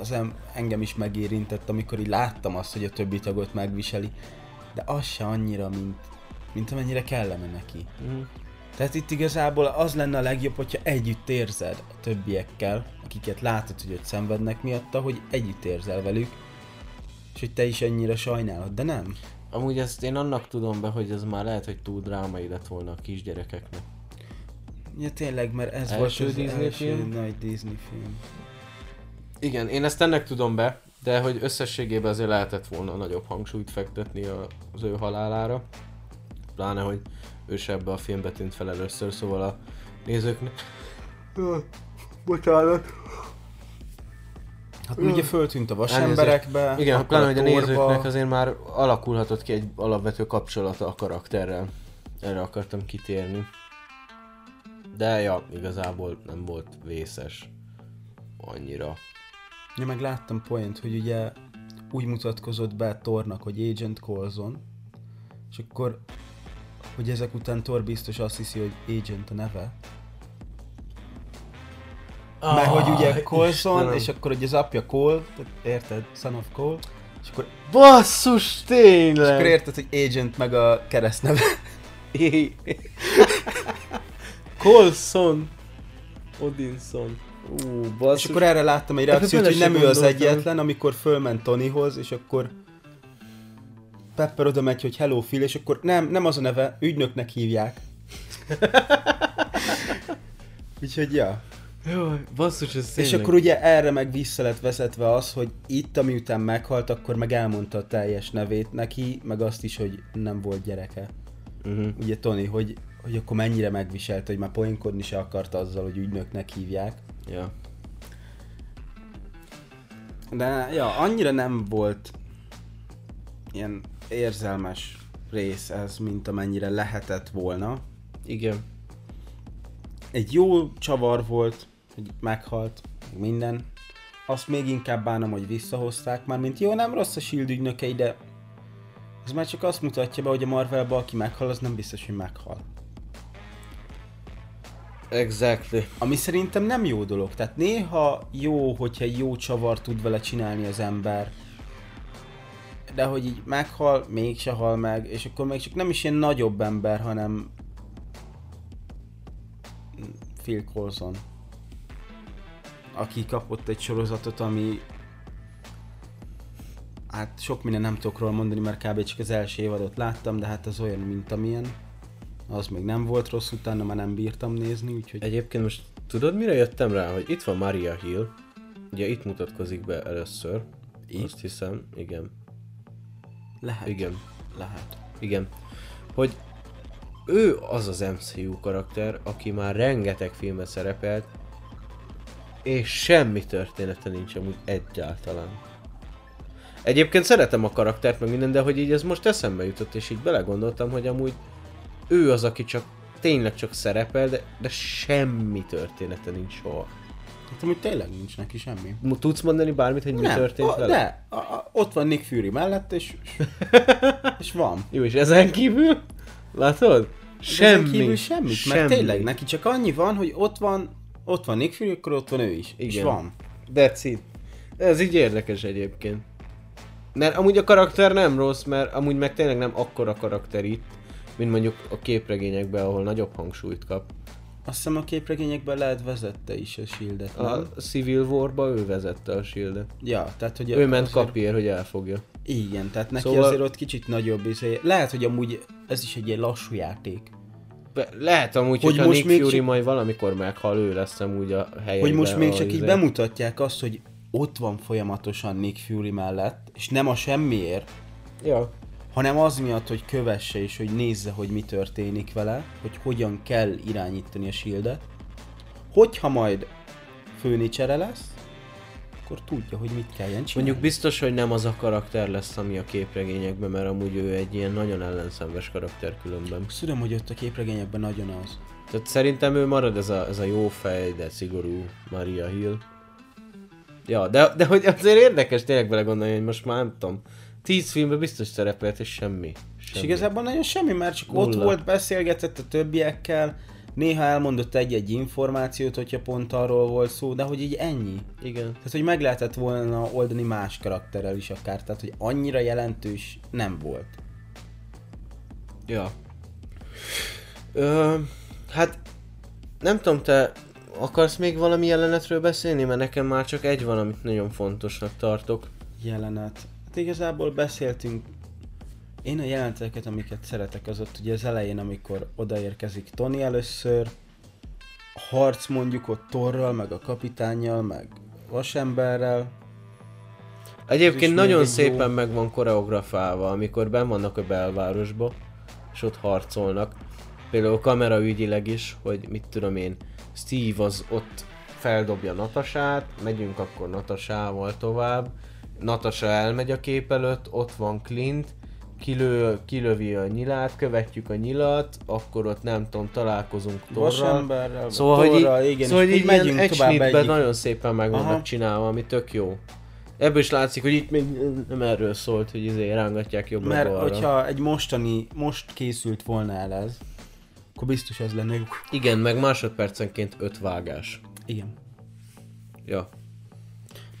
[SPEAKER 2] az em- engem is megérintett, amikor így láttam azt, hogy a többi tagot megviseli, de az se annyira, mint, mint amennyire kellene neki.
[SPEAKER 1] Mhm.
[SPEAKER 2] Tehát itt igazából az lenne a legjobb, hogyha együtt érzed a többiekkel, akiket látod, hogy ott szenvednek miatta, hogy együtt érzel velük, és hogy te is ennyire sajnálod, de nem.
[SPEAKER 1] Amúgy ezt én annak tudom be, hogy ez már lehet, hogy túl drámai lett volna a kisgyerekeknek.
[SPEAKER 2] Ja tényleg, mert ez
[SPEAKER 1] Első
[SPEAKER 2] volt az
[SPEAKER 1] Disney
[SPEAKER 2] első
[SPEAKER 1] film?
[SPEAKER 2] nagy Disney film.
[SPEAKER 1] Igen, én ezt ennek tudom be, de hogy összességében azért lehetett volna nagyobb hangsúlyt fektetni az ő halálára. Pláne, hogy ő se ebbe a filmbe tűnt fel először, szóval a nézőknek... Bocsánat.
[SPEAKER 2] Hát ugye föltűnt a vasemberekbe,
[SPEAKER 1] Igen,
[SPEAKER 2] akkor
[SPEAKER 1] pláne, hogy a nézőknek azért már alakulhatott ki egy alapvető kapcsolata a karakterrel. Erre akartam kitérni. De ja, igazából nem volt vészes annyira.
[SPEAKER 2] Ja, meg láttam point, hogy ugye úgy mutatkozott be Tornak, hogy Agent Coulson, és akkor, hogy ezek után Thor biztos azt hiszi, hogy Agent a neve. Ah, Mert hogy ugye Coulson,
[SPEAKER 1] Istenem.
[SPEAKER 2] és akkor hogy az apja Cole, érted, Son of Cole, és akkor,
[SPEAKER 1] Basszus,
[SPEAKER 2] és
[SPEAKER 1] tényleg!
[SPEAKER 2] akkor érted, hogy Agent meg a keresztneve.
[SPEAKER 1] Colson. Odinson. Ú, basszus.
[SPEAKER 2] És akkor erre láttam egy reakciót, hogy nem ő az egyetlen, amikor fölment Tonyhoz, és akkor Pepper oda megy, hogy hello Phil, és akkor nem, nem az a neve, ügynöknek hívják. Úgyhogy ja.
[SPEAKER 1] Jaj, basszus, ez
[SPEAKER 2] És akkor ugye erre meg vissza lett vezetve az, hogy itt, amiután meghalt, akkor meg elmondta a teljes nevét neki, meg azt is, hogy nem volt gyereke.
[SPEAKER 1] Uh-huh.
[SPEAKER 2] Ugye Tony, hogy, hogy akkor mennyire megviselt, hogy már poénkodni se akart azzal, hogy ügynöknek hívják.
[SPEAKER 1] Ja.
[SPEAKER 2] De ja, annyira nem volt ilyen érzelmes rész ez, mint amennyire lehetett volna.
[SPEAKER 1] Igen.
[SPEAKER 2] Egy jó csavar volt, hogy meghalt, meg minden. Azt még inkább bánom, hogy visszahozták már, mint jó, nem rossz a Shield ügynökei, de ez már csak azt mutatja be, hogy a Marvelba, aki meghal, az nem biztos, hogy meghal.
[SPEAKER 1] Exactly.
[SPEAKER 2] Ami szerintem nem jó dolog. Tehát néha jó, hogyha egy jó csavar tud vele csinálni az ember. De hogy így meghal, mégse hal meg, és akkor még csak nem is ilyen nagyobb ember, hanem Phil Coulson. Aki kapott egy sorozatot, ami hát sok minden nem tudok róla mondani, mert kb. csak az első évadot láttam, de hát az olyan, mint amilyen. Az még nem volt rossz, utána már nem bírtam nézni, úgyhogy...
[SPEAKER 1] Egyébként most tudod mire jöttem rá, hogy itt van Maria Hill. Ugye itt mutatkozik be először.
[SPEAKER 2] Itt?
[SPEAKER 1] Azt hiszem, igen.
[SPEAKER 2] Lehet.
[SPEAKER 1] Igen.
[SPEAKER 2] Lehet.
[SPEAKER 1] Igen. Hogy ő az az MCU karakter, aki már rengeteg filmet szerepelt, és semmi története nincs amúgy egyáltalán. Egyébként szeretem a karaktert, meg minden, de hogy így ez most eszembe jutott, és így belegondoltam, hogy amúgy ő az, aki csak tényleg csak szerepel, de, de semmi története nincs soha.
[SPEAKER 2] Hát amúgy tényleg nincs neki semmi.
[SPEAKER 1] Tudsz mondani bármit, hogy mi
[SPEAKER 2] nem,
[SPEAKER 1] történt
[SPEAKER 2] a,
[SPEAKER 1] vele?
[SPEAKER 2] De, a, a, ott van Nick Fury mellett, és, és, és van.
[SPEAKER 1] Jó, és ezen kívül? Látod?
[SPEAKER 2] Semmi. Ezen kívül semmit,
[SPEAKER 1] Semmi.
[SPEAKER 2] mert tényleg neki csak annyi van, hogy ott van, ott van Nick Fury, akkor ott van ő is. És
[SPEAKER 1] Igen.
[SPEAKER 2] van.
[SPEAKER 1] That's it. Ez így érdekes egyébként. Mert amúgy a karakter nem rossz, mert amúgy meg tényleg nem akkora karakter itt, mint mondjuk a képregényekben, ahol nagyobb hangsúlyt kap.
[SPEAKER 2] Azt hiszem a képregényekben lehet vezette is a Shield-et, nem?
[SPEAKER 1] A Civil War-ba ő vezette a shield
[SPEAKER 2] Ja, tehát hogy
[SPEAKER 1] Ő ment
[SPEAKER 2] azért-
[SPEAKER 1] kapier, hogy elfogja.
[SPEAKER 2] Igen, tehát neki
[SPEAKER 1] Szóval-
[SPEAKER 2] azért ott kicsit nagyobb izé. Lehet, hogy amúgy ez is egy ilyen lassú játék.
[SPEAKER 1] Be- lehet amúgy,
[SPEAKER 2] Hogy
[SPEAKER 1] hogy hogyha
[SPEAKER 2] most
[SPEAKER 1] Nick Fury
[SPEAKER 2] csak-
[SPEAKER 1] majd valamikor meghal, ő lesz amúgy a helyében.
[SPEAKER 2] Hogy most még csak így
[SPEAKER 1] izé-
[SPEAKER 2] bemutatják azt, hogy ott van folyamatosan Nick Fury mellett, és nem a semmiért,
[SPEAKER 1] Ja.
[SPEAKER 2] Hanem az miatt, hogy kövesse és hogy nézze, hogy mi történik vele, hogy hogyan kell irányítani a shieldet. Hogyha majd főnicsere lesz, akkor tudja, hogy mit kelljen csinálni.
[SPEAKER 1] Mondjuk biztos, hogy nem az a karakter lesz, ami a képregényekben, mert amúgy ő egy ilyen nagyon ellenszenves karakter különben.
[SPEAKER 2] Tudom, hogy ott a képregényekben nagyon az.
[SPEAKER 1] Tehát szerintem ő marad ez a, ez a jó fej, de szigorú Maria Hill. Ja, de, de hogy azért érdekes tényleg bele gondolni, hogy most már nem tudom. Tíz filmben biztos szerepelt, és semmi.
[SPEAKER 2] És
[SPEAKER 1] semmi.
[SPEAKER 2] igazából nagyon semmi, mert csak ott
[SPEAKER 1] Nulla.
[SPEAKER 2] volt, beszélgetett a többiekkel, Néha elmondott egy-egy információt, hogyha pont arról volt szó, de hogy így ennyi.
[SPEAKER 1] Igen.
[SPEAKER 2] Tehát, hogy meg lehetett volna oldani más karakterrel is akár, tehát, hogy annyira jelentős nem volt.
[SPEAKER 1] Ja. Ö, hát nem tudom, te akarsz még valami jelenetről beszélni? Mert nekem már csak egy van, amit nagyon fontosnak tartok.
[SPEAKER 2] Jelenet. Igazából beszéltünk én a jeleneteket, amiket szeretek, az ott ugye az elején, amikor odaérkezik Tony először, a harc mondjuk ott Torral, meg a kapitányjal, meg Vasemberrel.
[SPEAKER 1] Egyébként nagyon szépen
[SPEAKER 2] jó-
[SPEAKER 1] meg van koreografálva, amikor ben vannak a belvárosba, és ott harcolnak. Például kameraügyileg is, hogy mit tudom én, Steve az ott feldobja Natasát, megyünk akkor Natasával tovább, Natasa elmegy a kép előtt, ott van Clint, kilő, kilövi a nyilát, követjük a nyilat, akkor ott nem tudom, találkozunk Torral. Szóval, hogy így,
[SPEAKER 2] Torral, igen,
[SPEAKER 1] szóval, hogy
[SPEAKER 2] így
[SPEAKER 1] ilyen
[SPEAKER 2] megyünk
[SPEAKER 1] egy
[SPEAKER 2] tovább
[SPEAKER 1] nagyon szépen meg vannak csinálva, ami tök jó. Ebből is látszik, hogy itt még nem erről szólt, hogy izé rángatják jobbra
[SPEAKER 2] Mert
[SPEAKER 1] balra.
[SPEAKER 2] hogyha egy mostani, most készült volna el ez, akkor biztos az lenne.
[SPEAKER 1] Igen, meg másodpercenként öt vágás.
[SPEAKER 2] Igen.
[SPEAKER 1] Ja.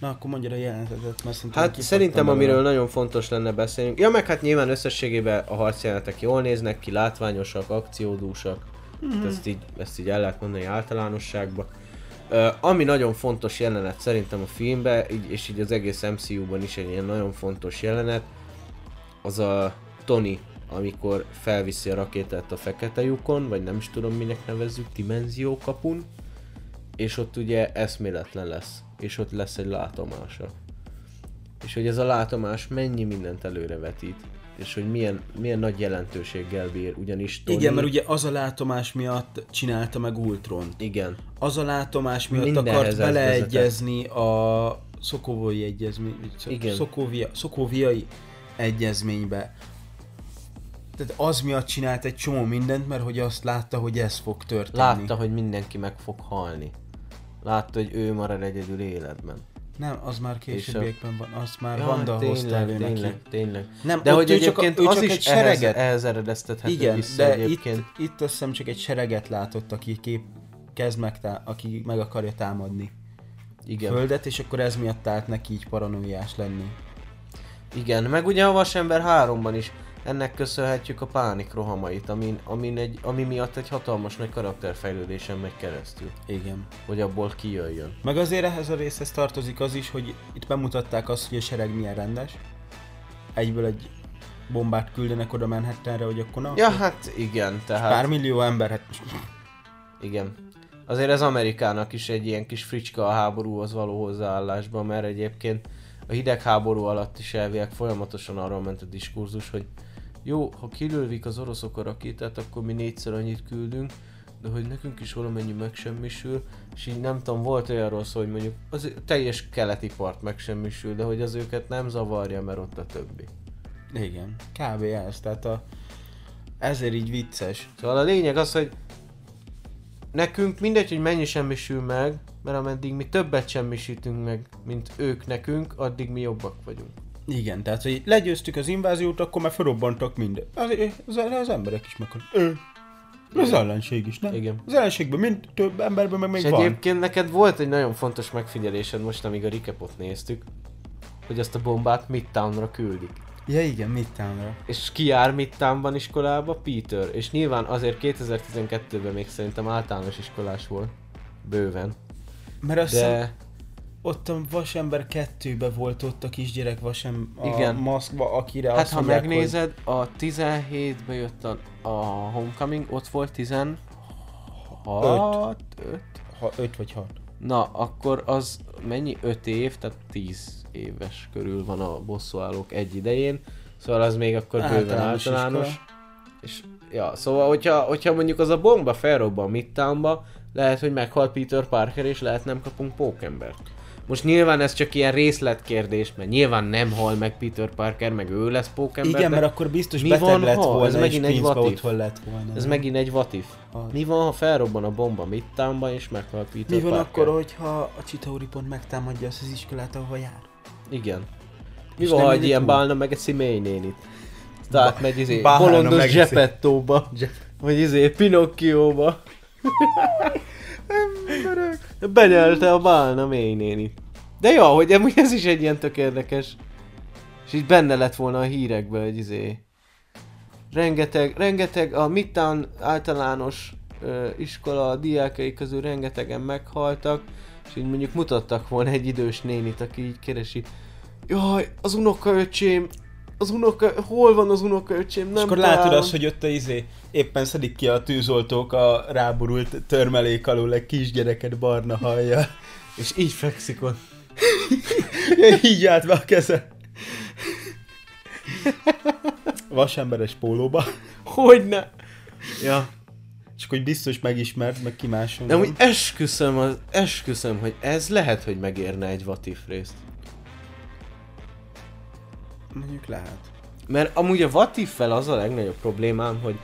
[SPEAKER 2] Na, akkor mondja a jelenetet, mert szerintem
[SPEAKER 1] Hát szerintem, amiről nagyon fontos lenne beszélnünk. Ja, meg hát nyilván összességében a harcjelenetek jól néznek ki, látványosak, akciódúsak. Mm-hmm. Ezt, így, ezt így el lehet mondani általánosságban. Uh, ami nagyon fontos jelenet szerintem a filmben, így, és így az egész MCU-ban is egy ilyen nagyon fontos jelenet, az a Tony, amikor felviszi a rakétát a fekete lyukon, vagy nem is tudom minek nevezzük, dimenziókapun, és ott ugye eszméletlen lesz, és ott lesz egy látomása. És hogy ez a látomás mennyi mindent előrevetít, és hogy milyen, milyen nagy jelentőséggel bír, ugyanis Tony...
[SPEAKER 2] Igen, mert ugye az a látomás miatt csinálta meg Ultront.
[SPEAKER 1] Igen,
[SPEAKER 2] Az a látomás miatt
[SPEAKER 1] Mindenhez
[SPEAKER 2] akart
[SPEAKER 1] ez
[SPEAKER 2] beleegyezni a Szokovói egyezmény,
[SPEAKER 1] Igen.
[SPEAKER 2] Szokovia, Szokoviai egyezménybe. Tehát az miatt csinált egy csomó mindent, mert hogy azt látta, hogy ez fog történni.
[SPEAKER 1] látta, hogy mindenki meg fog halni. Látta, hogy ő marad egyedül életben.
[SPEAKER 2] Nem, az már későbbiekben van, azt már
[SPEAKER 1] Ja,
[SPEAKER 2] Vanda hozta elő
[SPEAKER 1] tényleg,
[SPEAKER 2] neki.
[SPEAKER 1] tényleg, tényleg.
[SPEAKER 2] Nem,
[SPEAKER 1] De hogy
[SPEAKER 2] ő csak
[SPEAKER 1] egyébként
[SPEAKER 2] ő
[SPEAKER 1] az
[SPEAKER 2] csak
[SPEAKER 1] is
[SPEAKER 2] egy
[SPEAKER 1] ehhez,
[SPEAKER 2] sereget-
[SPEAKER 1] ehhez eredeztethető
[SPEAKER 2] Igen,
[SPEAKER 1] vissza
[SPEAKER 2] de
[SPEAKER 1] egyébként.
[SPEAKER 2] itt, itt azt hiszem csak egy sereget látott, aki kép, kezd meg, tá- aki meg akarja támadni
[SPEAKER 1] Igen.
[SPEAKER 2] földet, és akkor ez miatt állt neki így paranoiás lenni.
[SPEAKER 1] Igen, meg ugye a Vasember 3-ban is ennek köszönhetjük a pánik rohamait, amin, amin egy, ami miatt egy hatalmas nagy karakterfejlődésen megy keresztül,
[SPEAKER 2] Igen.
[SPEAKER 1] hogy abból kijöjjön.
[SPEAKER 2] Meg azért ehhez a részhez tartozik az is, hogy itt bemutatták azt, hogy a sereg milyen rendes. Egyből egy bombát küldenek oda Manhattanre, hogy akkor na,
[SPEAKER 1] Ja, hát igen, tehát
[SPEAKER 2] pár millió ember, hát
[SPEAKER 1] igen. Azért ez Amerikának is egy ilyen kis fricska a háborúhoz való hozzáállásban, mert egyébként a hidegháború alatt is elvileg folyamatosan arról ment a diskurzus, hogy jó, ha kilővik az oroszok a rakétát, akkor mi négyszer annyit küldünk, de hogy nekünk is valamennyi megsemmisül, és így nem tudom, volt olyanról szó, hogy mondjuk az teljes keleti part megsemmisül, de hogy az őket nem zavarja, mert ott a többi.
[SPEAKER 2] igen, kb. ez, tehát a, ezért így vicces.
[SPEAKER 1] Szóval a lényeg az, hogy nekünk mindegy, hogy mennyi semmisül meg, mert ameddig mi többet semmisítünk meg, mint ők nekünk, addig mi jobbak vagyunk.
[SPEAKER 2] Igen, tehát hogy legyőztük az inváziót, akkor már felrobbantak minden. Az, az, az emberek is meg. Ő. Az ellenség is, nem?
[SPEAKER 1] Igen.
[SPEAKER 2] Az ellenségben mind több emberben meg még
[SPEAKER 1] És
[SPEAKER 2] van.
[SPEAKER 1] egyébként neked volt egy nagyon fontos megfigyelésed most, amíg a recapot néztük, hogy azt a bombát Midtownra küldik.
[SPEAKER 2] Ja igen, Midtownra.
[SPEAKER 1] És ki jár Midtownban iskolába? Peter. És nyilván azért 2012-ben még szerintem általános iskolás volt. Bőven.
[SPEAKER 2] Mert azt
[SPEAKER 1] De
[SPEAKER 2] ott a Vasember 2-be volt ott a kisgyerek vasem a
[SPEAKER 1] Igen.
[SPEAKER 2] maszkba, akire
[SPEAKER 1] Hát
[SPEAKER 2] azt
[SPEAKER 1] ha
[SPEAKER 2] mondják,
[SPEAKER 1] megnézed, a 17-be jött a, a Homecoming, ott volt 16, 5.
[SPEAKER 2] hogy ha 5 vagy 6.
[SPEAKER 1] Na, akkor az mennyi? 5 év, tehát 10 éves körül van a bosszúállók egy idején. Szóval az még akkor bőven
[SPEAKER 2] Általános
[SPEAKER 1] általános.
[SPEAKER 2] iskola.
[SPEAKER 1] És ja, szóval hogyha, hogyha mondjuk az a bomba felrobban Midtownba, lehet, hogy meghal Peter Parker, és lehet nem kapunk pókembert. Most nyilván ez csak ilyen részletkérdés, mert nyilván nem hal meg Peter Parker, meg ő lesz pókember.
[SPEAKER 2] Igen,
[SPEAKER 1] de
[SPEAKER 2] mert akkor biztos
[SPEAKER 1] mi
[SPEAKER 2] beteg
[SPEAKER 1] van,
[SPEAKER 2] lett
[SPEAKER 1] ha?
[SPEAKER 2] volna,
[SPEAKER 1] Ez megint egy
[SPEAKER 2] Queensbe
[SPEAKER 1] what if.
[SPEAKER 2] otthon lett volna.
[SPEAKER 1] Ez
[SPEAKER 2] nem?
[SPEAKER 1] megint egy what if.
[SPEAKER 2] Az.
[SPEAKER 1] Mi van, ha felrobban a bomba Midtownba, és meghal Peter
[SPEAKER 2] Mi van
[SPEAKER 1] Parker?
[SPEAKER 2] akkor, hogyha a Chitauri pont megtámadja azt az iskolát, ahova jár?
[SPEAKER 1] Igen. Mi
[SPEAKER 2] És
[SPEAKER 1] van, ha egy ilyen
[SPEAKER 2] túl.
[SPEAKER 1] bálna meg egy Szimei nénit? Tehát megy izé, bolondos
[SPEAKER 2] meg-
[SPEAKER 1] Geppettóba, vagy izé Pinocchióba.
[SPEAKER 2] Emberek.
[SPEAKER 1] Benyelte a bálna mély néni. De jó, hogy amúgy ez is egy ilyen tök érdekes. És így benne lett volna a hírekben, hogy izé... Rengeteg, rengeteg a Midtown általános ö, iskola diákai közül rengetegen meghaltak, és így mondjuk mutattak volna egy idős nénit, aki így keresi. Jaj, az unokaöcsém, az unoka, hol van az unokaöcsém, nem
[SPEAKER 2] És akkor
[SPEAKER 1] találom.
[SPEAKER 2] látod azt, hogy ott a izé, éppen szedik ki a tűzoltók a ráborult törmelék alól egy kisgyereket barna hajjal.
[SPEAKER 1] És így fekszik ott.
[SPEAKER 2] így állt be a keze. Vasemberes pólóba.
[SPEAKER 1] Hogyne? Ja.
[SPEAKER 2] Csak hogy biztos megismert, meg ki máson.
[SPEAKER 1] De amúgy esküszöm, az, esküszöm, hogy ez lehet, hogy megérne egy vatif részt.
[SPEAKER 2] Mondjuk lehet.
[SPEAKER 1] Mert amúgy a vatiffel az a legnagyobb problémám, hogy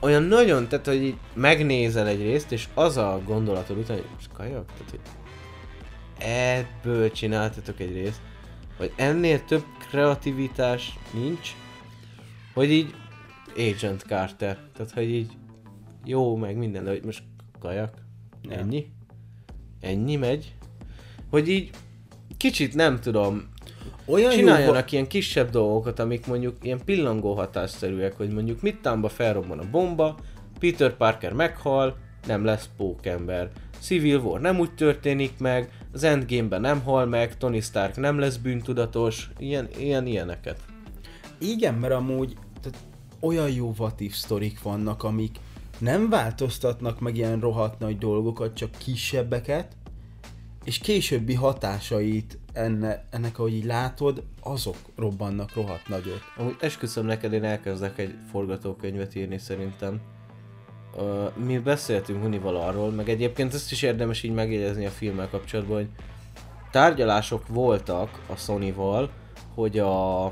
[SPEAKER 1] olyan nagyon, tehát hogy így megnézel egy részt, és az a gondolatod után, hogy most kajak, tehát hogy ebből csináltatok egy részt, vagy ennél több kreativitás nincs, hogy így Agent Carter, tehát hogy így jó, meg minden, de hogy most kajak,
[SPEAKER 2] Ja.
[SPEAKER 1] ennyi, ennyi megy, hogy így kicsit nem tudom,
[SPEAKER 2] Olyan
[SPEAKER 1] Csináljanak ilyen kisebb dolgokat, amik mondjuk ilyen pillangó hatásszerűek, hogy mondjuk Midtownba felrobban a bomba, Peter Parker meghal, nem lesz pókember. Civil War nem úgy történik meg, az Endgame-ben nem hal meg, Tony Stark nem lesz bűntudatos, ilyen, ilyen ilyeneket.
[SPEAKER 2] Igen, mert amúgy tehát olyan jó vatív sztorik vannak, amik nem változtatnak meg ilyen rohadt nagy dolgokat, csak kisebbeket, és későbbi hatásait enne, ennek, ahogy így látod, azok robbannak rohadt nagyot.
[SPEAKER 1] Amúgy esküszöm neked, én elkezdek egy forgatókönyvet írni szerintem. Uh, mi beszéltünk Hunival arról, meg egyébként ezt is érdemes így megjegyezni a filmmel kapcsolatban, hogy tárgyalások voltak a Sony-val, hogy a,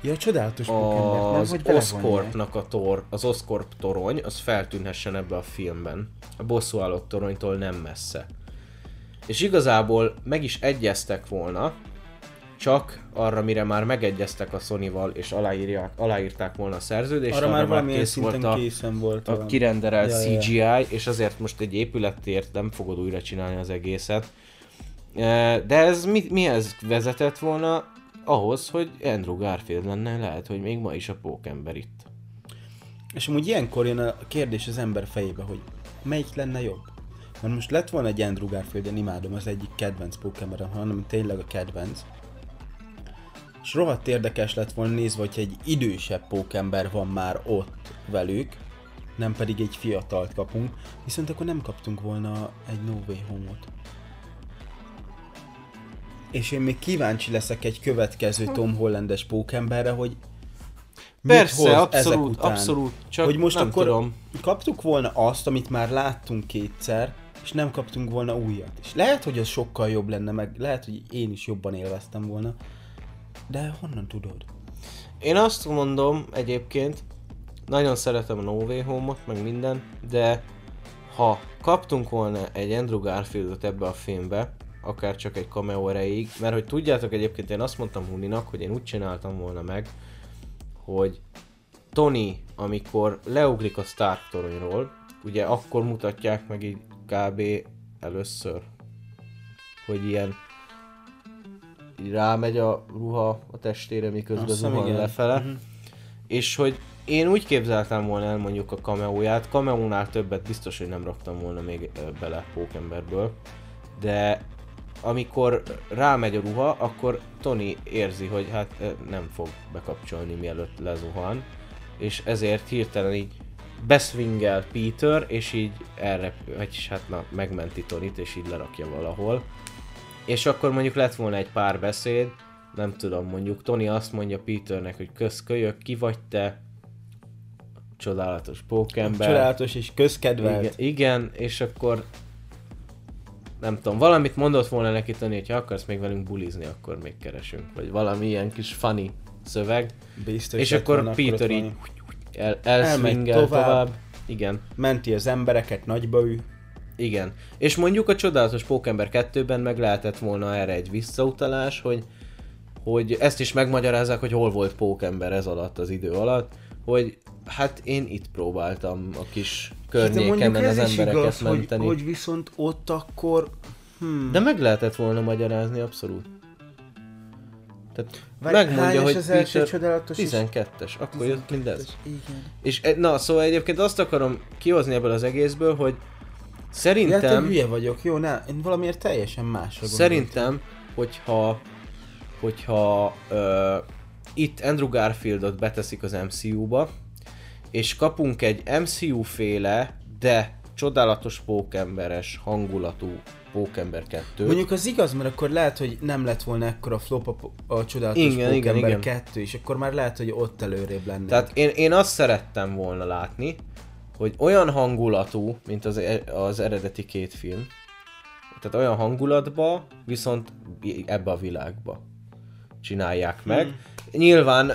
[SPEAKER 2] Ja, csodálatos pókember, nem?
[SPEAKER 1] az. Oscorpnak a tor, az Oscorp torony, az feltűnhessen ebbe a filmben. A bosszúállók toronytól nem messze. És igazából meg is egyeztek volna, csak arra, mire már megegyeztek a Sony-val, és aláírják, aláírták volna a szerződést,
[SPEAKER 2] Arra már valamilyen
[SPEAKER 1] kész volt a,
[SPEAKER 2] készen volt.
[SPEAKER 1] a kirenderelt
[SPEAKER 2] Ja, ja, ja.
[SPEAKER 1] CGI, és azért most egy épületért nem fogod újra csinálni az egészet. E, De ez mi, mihez vezetett volna? Ahhoz, hogy Andrew Garfield lenne, lehet, hogy még ma is a pókember itt.
[SPEAKER 2] És amúgy ilyenkor jön a kérdés az ember fejébe, hogy melyik lenne jobb? Mert most lett volna egy Andrew Garfield, én imádom, az egyik kedvenc Pokémon, hanem tényleg a kedvenc. És rohadt érdekes lett volna nézve, hogy egy idősebb pókember van már ott velük, nem pedig egy fiatalt kapunk, viszont akkor nem kaptunk volna egy No Way Home-ot. És én még kíváncsi leszek egy következő Tom Hollandes pókemberre, hogy
[SPEAKER 1] Persze,
[SPEAKER 2] hoz ezek
[SPEAKER 1] abszolút,
[SPEAKER 2] után.
[SPEAKER 1] abszolút, csak
[SPEAKER 2] hogy most
[SPEAKER 1] nem
[SPEAKER 2] akkor
[SPEAKER 1] tudom.
[SPEAKER 2] kaptuk volna azt, amit már láttunk kétszer, és nem kaptunk volna újat. És lehet, hogy az sokkal jobb lenne, meg lehet, hogy én is jobban élveztem volna. De honnan tudod?
[SPEAKER 1] Én azt mondom egyébként, nagyon szeretem a No Way Home-ot, meg minden, de ha kaptunk volna egy Andrew Garfieldot ebbe a filmbe, akár csak egy cameo erejéig, mert hogy tudjátok egyébként én azt mondtam Huninak, hogy én úgy csináltam volna meg, hogy Tony, amikor leugrik a Stark toronyról, ugye akkor mutatják meg így kb. először, hogy ilyen így rámegy a ruha a testére, miközben zuhan lefele.
[SPEAKER 2] Mhm.
[SPEAKER 1] És hogy én úgy képzeltem volna el mondjuk a cameóját, cameónál többet biztos, hogy nem raktam volna még bele Pókemberből, de amikor rámegy a ruha, akkor Tony érzi, hogy hát nem fog bekapcsolni mielőtt lezuhan, és ezért hirtelen így beszvingel Peter, és így erre, vagyis hát na, megmenti Tonit, és így lerakja valahol. És akkor mondjuk lett volna egy pár beszéd, nem tudom, mondjuk Tony azt mondja Peternek, hogy kösz kölyök, ki vagy te? Csodálatos pókember.
[SPEAKER 2] Csodálatos és közkedvelt.
[SPEAKER 1] Igen, igen, és akkor nem tudom, valamit mondott volna neki Tony, hogy ha akarsz még velünk bulizni, akkor még keresünk. Vagy valami ilyen kis funny szöveg.
[SPEAKER 2] Biztos
[SPEAKER 1] és akkor Peter így. El, elszvingel
[SPEAKER 2] tovább.
[SPEAKER 1] tovább. Igen,
[SPEAKER 2] Menti az embereket nagyba ő.
[SPEAKER 1] igen. És mondjuk a csodálatos Pókember 2-ben meg lehetett volna erre egy visszautalás, hogy hogy ezt is megmagyarázzák, hogy hol volt Pókember ez alatt az idő alatt, hogy hát én itt próbáltam a kis
[SPEAKER 2] De
[SPEAKER 1] környékemen az embereket
[SPEAKER 2] igaz,
[SPEAKER 1] menteni.
[SPEAKER 2] hogy, hogy viszont ott akkor... Hmm.
[SPEAKER 1] De meg lehetett volna magyarázni, abszolút. Tehát
[SPEAKER 2] Vagy
[SPEAKER 1] megmondja, hogy
[SPEAKER 2] az első
[SPEAKER 1] Peter
[SPEAKER 2] csodálatos is?
[SPEAKER 1] 12-es, akkor jött mindez.
[SPEAKER 2] Igen.
[SPEAKER 1] És e- na, szóval egyébként azt akarom kihozni ebből az egészből, hogy
[SPEAKER 2] Ja, te
[SPEAKER 1] szerintem,
[SPEAKER 2] hülye vagyok, jó, ne, én valamiért teljesen másra gondoltam.
[SPEAKER 1] szerintem, hogyha, hogyha ö, itt Andrew Garfieldot beteszik az MCU-ba, és kapunk egy MCU-féle, de csodálatos pókemberes hangulatú pókember 2
[SPEAKER 2] Mondjuk az igaz, mert akkor lehet, hogy nem lett volna ekkora flop a, a csodálatos
[SPEAKER 1] Igen, igen,
[SPEAKER 2] Pókember
[SPEAKER 1] igen.
[SPEAKER 2] 2, és akkor már lehet, hogy ott előrébb lenne.
[SPEAKER 1] Tehát én, én azt szerettem volna látni, hogy olyan hangulatú, mint az, e- az eredeti két film, tehát olyan hangulatba, viszont ebbe a világba csinálják meg. Hmm. Nyilván,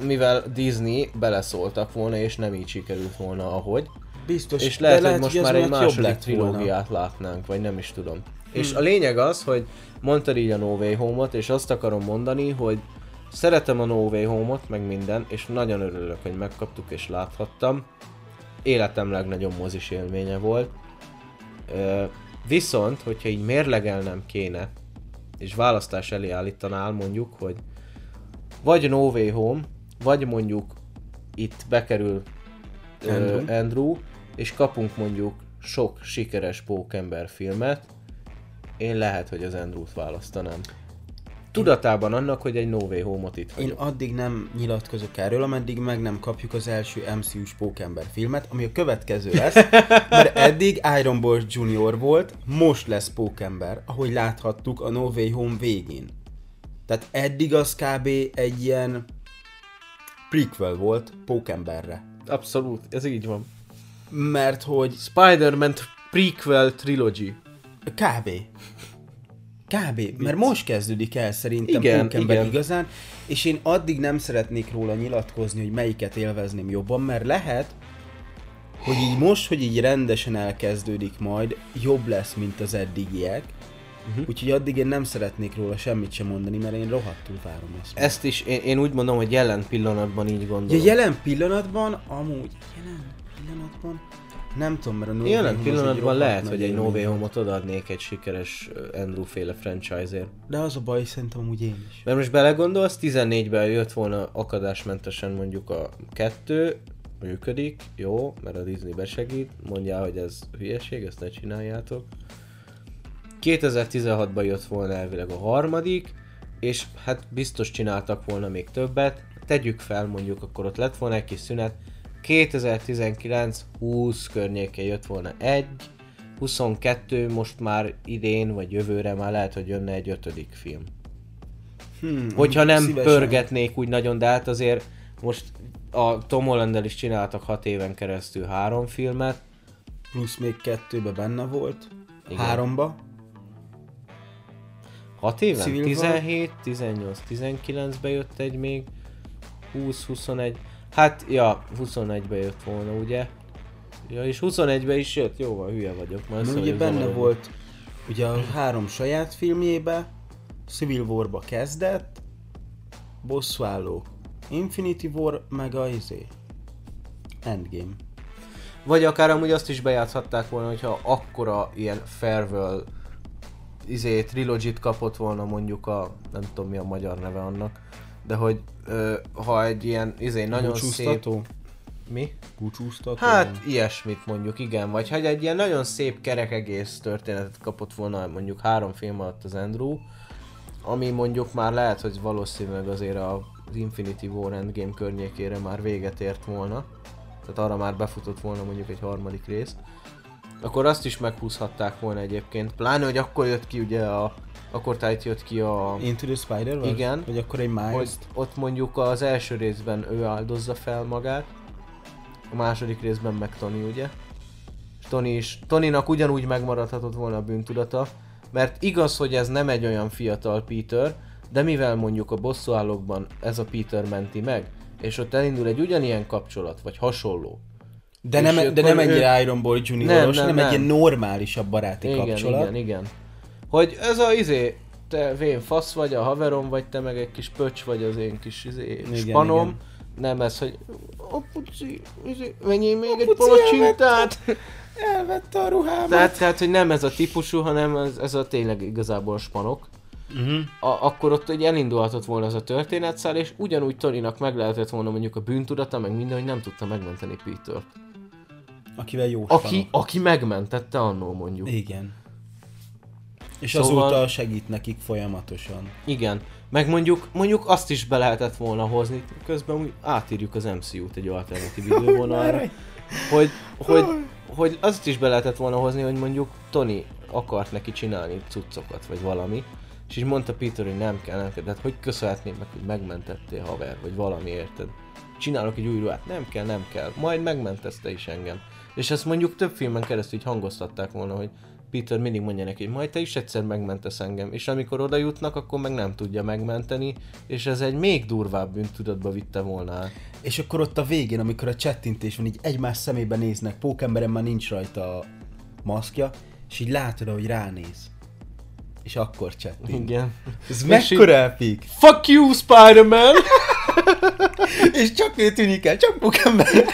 [SPEAKER 1] mivel Disney beleszóltak volna, és nem így sikerült volna, ahogy.
[SPEAKER 2] Biztos,
[SPEAKER 1] És
[SPEAKER 2] de
[SPEAKER 1] lehet, hogy most már egy második
[SPEAKER 2] lett volna. Hmm.
[SPEAKER 1] trilógiát látnánk, vagy nem is tudom. És a lényeg az, hogy mondtad így a No Way Home-ot, és azt akarom mondani, hogy szeretem a No Way Home-ot, meg minden, és nagyon örülök, hogy megkaptuk és láthattam. Életem legnagyobb mozis élménye volt. Ö, viszont, hogyha így mérlegelnem kéne, és választás elé állítanál mondjuk, hogy vagy No Way Home, vagy mondjuk itt bekerül Andrew,
[SPEAKER 2] Andrew.
[SPEAKER 1] Andrew és kapunk mondjuk sok sikeres pókember filmet, én lehet, hogy az Andrew-t választanám. Tudatában annak, hogy egy No Way Home-ot itt
[SPEAKER 2] Én
[SPEAKER 1] hagyok.
[SPEAKER 2] addig nem nyilatkozok erről, ameddig meg nem kapjuk az első MCU-s Pókember filmet, ami a következő lesz, mert eddig Iron Boy Jr. volt, most lesz Pókember, ahogy láthattuk a No Way Home végén. Tehát eddig az kb. egy ilyen prequel volt Pókemberre.
[SPEAKER 1] Abszolút, ez így van.
[SPEAKER 2] Mert hogy
[SPEAKER 1] Spider-Man prequel trilogy.
[SPEAKER 2] Kb. Kb. Mert most kezdődik el szerintem
[SPEAKER 1] Igen, igen.
[SPEAKER 2] igazán, és én addig nem szeretnék róla nyilatkozni, hogy melyiket élvezném jobban, mert lehet, hogy így most, hogy így rendesen elkezdődik majd, jobb lesz, mint az eddigiek. Uh-huh. Úgyhogy addig én nem szeretnék róla semmit sem mondani, mert én rohadtul várom ezt.
[SPEAKER 1] Ezt is én, én úgy mondom, hogy jelen pillanatban így
[SPEAKER 2] Ja,
[SPEAKER 1] gondolom.
[SPEAKER 2] jelen pillanatban, amúgy, jelen pillanatban, nem tudom, mert a No
[SPEAKER 1] Jelen pillanatban lehet, hogy egy No Way. Home-ot odaadnék egy sikeres Andrew féle franchise-ért.
[SPEAKER 2] De az a baj, szerintem amúgy én is.
[SPEAKER 1] Mert most belegondolsz, 14-ben jött volna akadásmentesen mondjuk a kettő, működik, jó, mert a Disney besegít, mondja, hogy ez hülyeség, ezt ne csináljátok. 2016-ban jött volna elvileg a harmadik, és hát biztos csináltak volna még többet, tegyük fel mondjuk, akkor ott lett volna egy kis szünet, 2019-20 környékén jött volna egy, 22 most már idén vagy jövőre már lehet, hogy jönne egy ötödik film.
[SPEAKER 2] Hmm,
[SPEAKER 1] Hogyha nem
[SPEAKER 2] szívesen.
[SPEAKER 1] pörgetnék úgy nagyon, de hát azért most a Tom holland is csináltak hat éven keresztül három filmet.
[SPEAKER 2] Plusz még kettőbe benne volt.
[SPEAKER 1] Igen.
[SPEAKER 2] Háromba.
[SPEAKER 1] Hat éven?
[SPEAKER 2] Civil War?
[SPEAKER 1] 17, 18, 19-be jött egy még. 20, 21. Hát, ja, 21-be jött volna, ugye? Ja, és 21-be is jött, jó van, hülye vagyok. Már szóval
[SPEAKER 2] ugye benne
[SPEAKER 1] zavarodó.
[SPEAKER 2] volt ugye a három saját filmjébe, Civil War-ba kezdett, Bosszúálló, Infinity War, meg a izé, Endgame.
[SPEAKER 1] Vagy akár amúgy azt is bejátszhatták volna, hogyha akkora ilyen farewell izé, trilogit kapott volna mondjuk a, nem tudom mi a magyar neve annak, de hogy ö, ha egy ilyen izé, nagyon szép... Mi?
[SPEAKER 2] Búcsúztató?
[SPEAKER 1] Hát ilyesmit mondjuk, igen. Vagy hogy egy ilyen nagyon szép kerek egész történetet kapott volna mondjuk három film alatt az Andrew, ami mondjuk már lehet, hogy valószínűleg azért az Infinity War Endgame környékére már véget ért volna. Tehát arra már befutott volna mondjuk egy harmadik rész. Akkor azt is meghúzhatták volna egyébként. Pláne, hogy akkor jött ki ugye a... Akkor tájt jött ki a...
[SPEAKER 2] Into the spider
[SPEAKER 1] Igen.
[SPEAKER 2] Vagy akkor egy Miles?
[SPEAKER 1] Hogy ott mondjuk az első részben ő áldozza fel magát, a második részben meg Tony, ugye? És Tony is, Tonynak ugyanúgy megmaradhatott volna a bűntudata, mert igaz, hogy ez nem egy olyan fiatal Peter, de mivel mondjuk a bosszúállókban ez a Peter menti meg, és ott elindul egy ugyanilyen kapcsolat, vagy hasonló.
[SPEAKER 2] De
[SPEAKER 1] És
[SPEAKER 2] nem, de nem
[SPEAKER 1] ő-
[SPEAKER 2] egy Iron Boy Junioros,
[SPEAKER 1] Nem,
[SPEAKER 2] nem,
[SPEAKER 1] nem,
[SPEAKER 2] nem,
[SPEAKER 1] nem.
[SPEAKER 2] egy ilyen normálisabb baráti
[SPEAKER 1] Igen,
[SPEAKER 2] kapcsolat.
[SPEAKER 1] igen, igen. Hogy ez a izé, te vén fasz vagy, a haverom vagy, te meg egy kis pöcs vagy az én kis izé,
[SPEAKER 2] Igen,
[SPEAKER 1] spanom,
[SPEAKER 2] igen.
[SPEAKER 1] nem ez, hogy apuci, izé, menjél még egy
[SPEAKER 2] Apuci,
[SPEAKER 1] palacsintát.
[SPEAKER 2] Elvette a ruhámat.
[SPEAKER 1] Tehát, tehát, hogy nem ez a típusú, hanem ez, ez a tényleg igazából a spanok.
[SPEAKER 2] Uh-huh.
[SPEAKER 1] A, akkor ott egy elindulhatott volna az a történetszál, és ugyanúgy Torinak meg lehetett volna mondjuk a bűntudata, meg minden, hogy nem tudta megmenteni Peter.
[SPEAKER 2] Akivel jó
[SPEAKER 1] Aki, aki megmentette annó mondjuk.
[SPEAKER 2] Igen. És
[SPEAKER 1] Szóval-
[SPEAKER 2] azóta segít nekik folyamatosan.
[SPEAKER 1] Igen. Meg mondjuk, mondjuk azt is be lehetett volna hozni, közben úgy átírjuk az MCU-t egy alternatív idővonalra, hogy, hogy, hogy azt is be lehetett volna hozni, hogy mondjuk Tony akart neki csinálni cuccokat, vagy valami, és így mondta Peter, hogy nem kell, nem kell, de hát hogy köszönhetném meg, hogy megmentettél haver, vagy valami érted. Csinálok egy új ruhát, nem kell, nem kell, majd megmentesz te is engem. És ezt mondjuk több filmen keresztül így hangoztatták volna, hogy Peter mindig mondja neki, hogy majd te is egyszer megmentesz engem, és amikor oda jutnak, akkor meg nem tudja megmenteni, és ez egy még durvább bűntudatba vitte volna.
[SPEAKER 2] És akkor ott a végén, amikor a csettintés van, így egymás szemébe néznek, Pókemberen már nincs rajta a maszkja, és így látod, hogy ránéz. És akkor csettint.
[SPEAKER 1] Igen.
[SPEAKER 2] Ez mekkora epik!
[SPEAKER 1] Fuck you, Spider-Man!
[SPEAKER 2] És csak ő tűnik el, csak Pókember!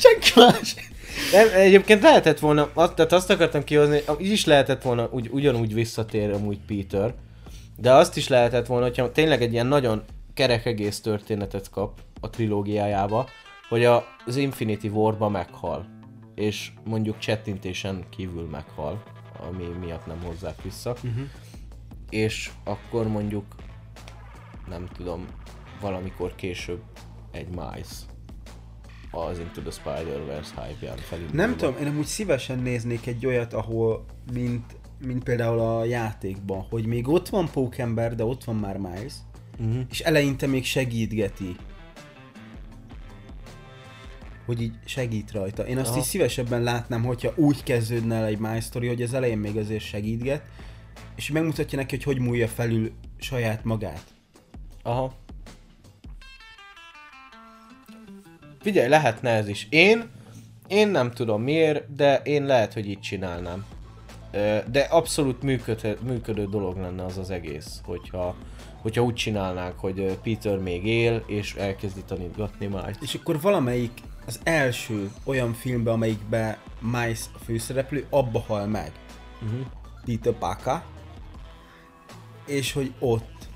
[SPEAKER 2] Senki más!
[SPEAKER 1] Nem, egyébként lehetett volna, azt, tehát azt akartam kihozni, így is lehetett volna, úgy, ugyanúgy visszatér amúgy Peter, de azt is lehetett volna, hogyha tényleg egy ilyen nagyon kerek egész történetet kap a trilógiájába, hogy a, az Infinity War-ba meghal, és mondjuk csettintésen kívül meghal, ami miatt nem hozzák vissza, uh-huh. és akkor mondjuk, nem tudom, valamikor később egy Miles az Into the Spider-Verse hype-ján felindulva.
[SPEAKER 2] Nem tudom, én amúgy szívesen néznék egy olyat, ahol, mint, mint például a játékban, hogy még ott van Pókember, de ott van már Miles,
[SPEAKER 1] Uh-huh.
[SPEAKER 2] és eleinte még segítgeti. Hogy így segít rajta. Én azt
[SPEAKER 1] Aha.
[SPEAKER 2] is szívesebben látnám, hogyha úgy kezdődne el egy My Story, hogy az elején még azért segítget, és megmutatja neki, hogy hogy múlja felül saját magát.
[SPEAKER 1] Aha. Figyelj, lehetne ez is. Én, én nem tudom miért, de én lehet, hogy így csinálnám. De abszolút működő, működő dolog lenne az az egész, hogyha, hogyha úgy csinálnák, hogy Peter még él, és elkezdi tanítgatni majd.
[SPEAKER 2] És akkor valamelyik az első olyan filmben, amelyikben Miles a főszereplő, abba hal meg.
[SPEAKER 1] Uh-huh.
[SPEAKER 2] Peter Parker, és hogy ott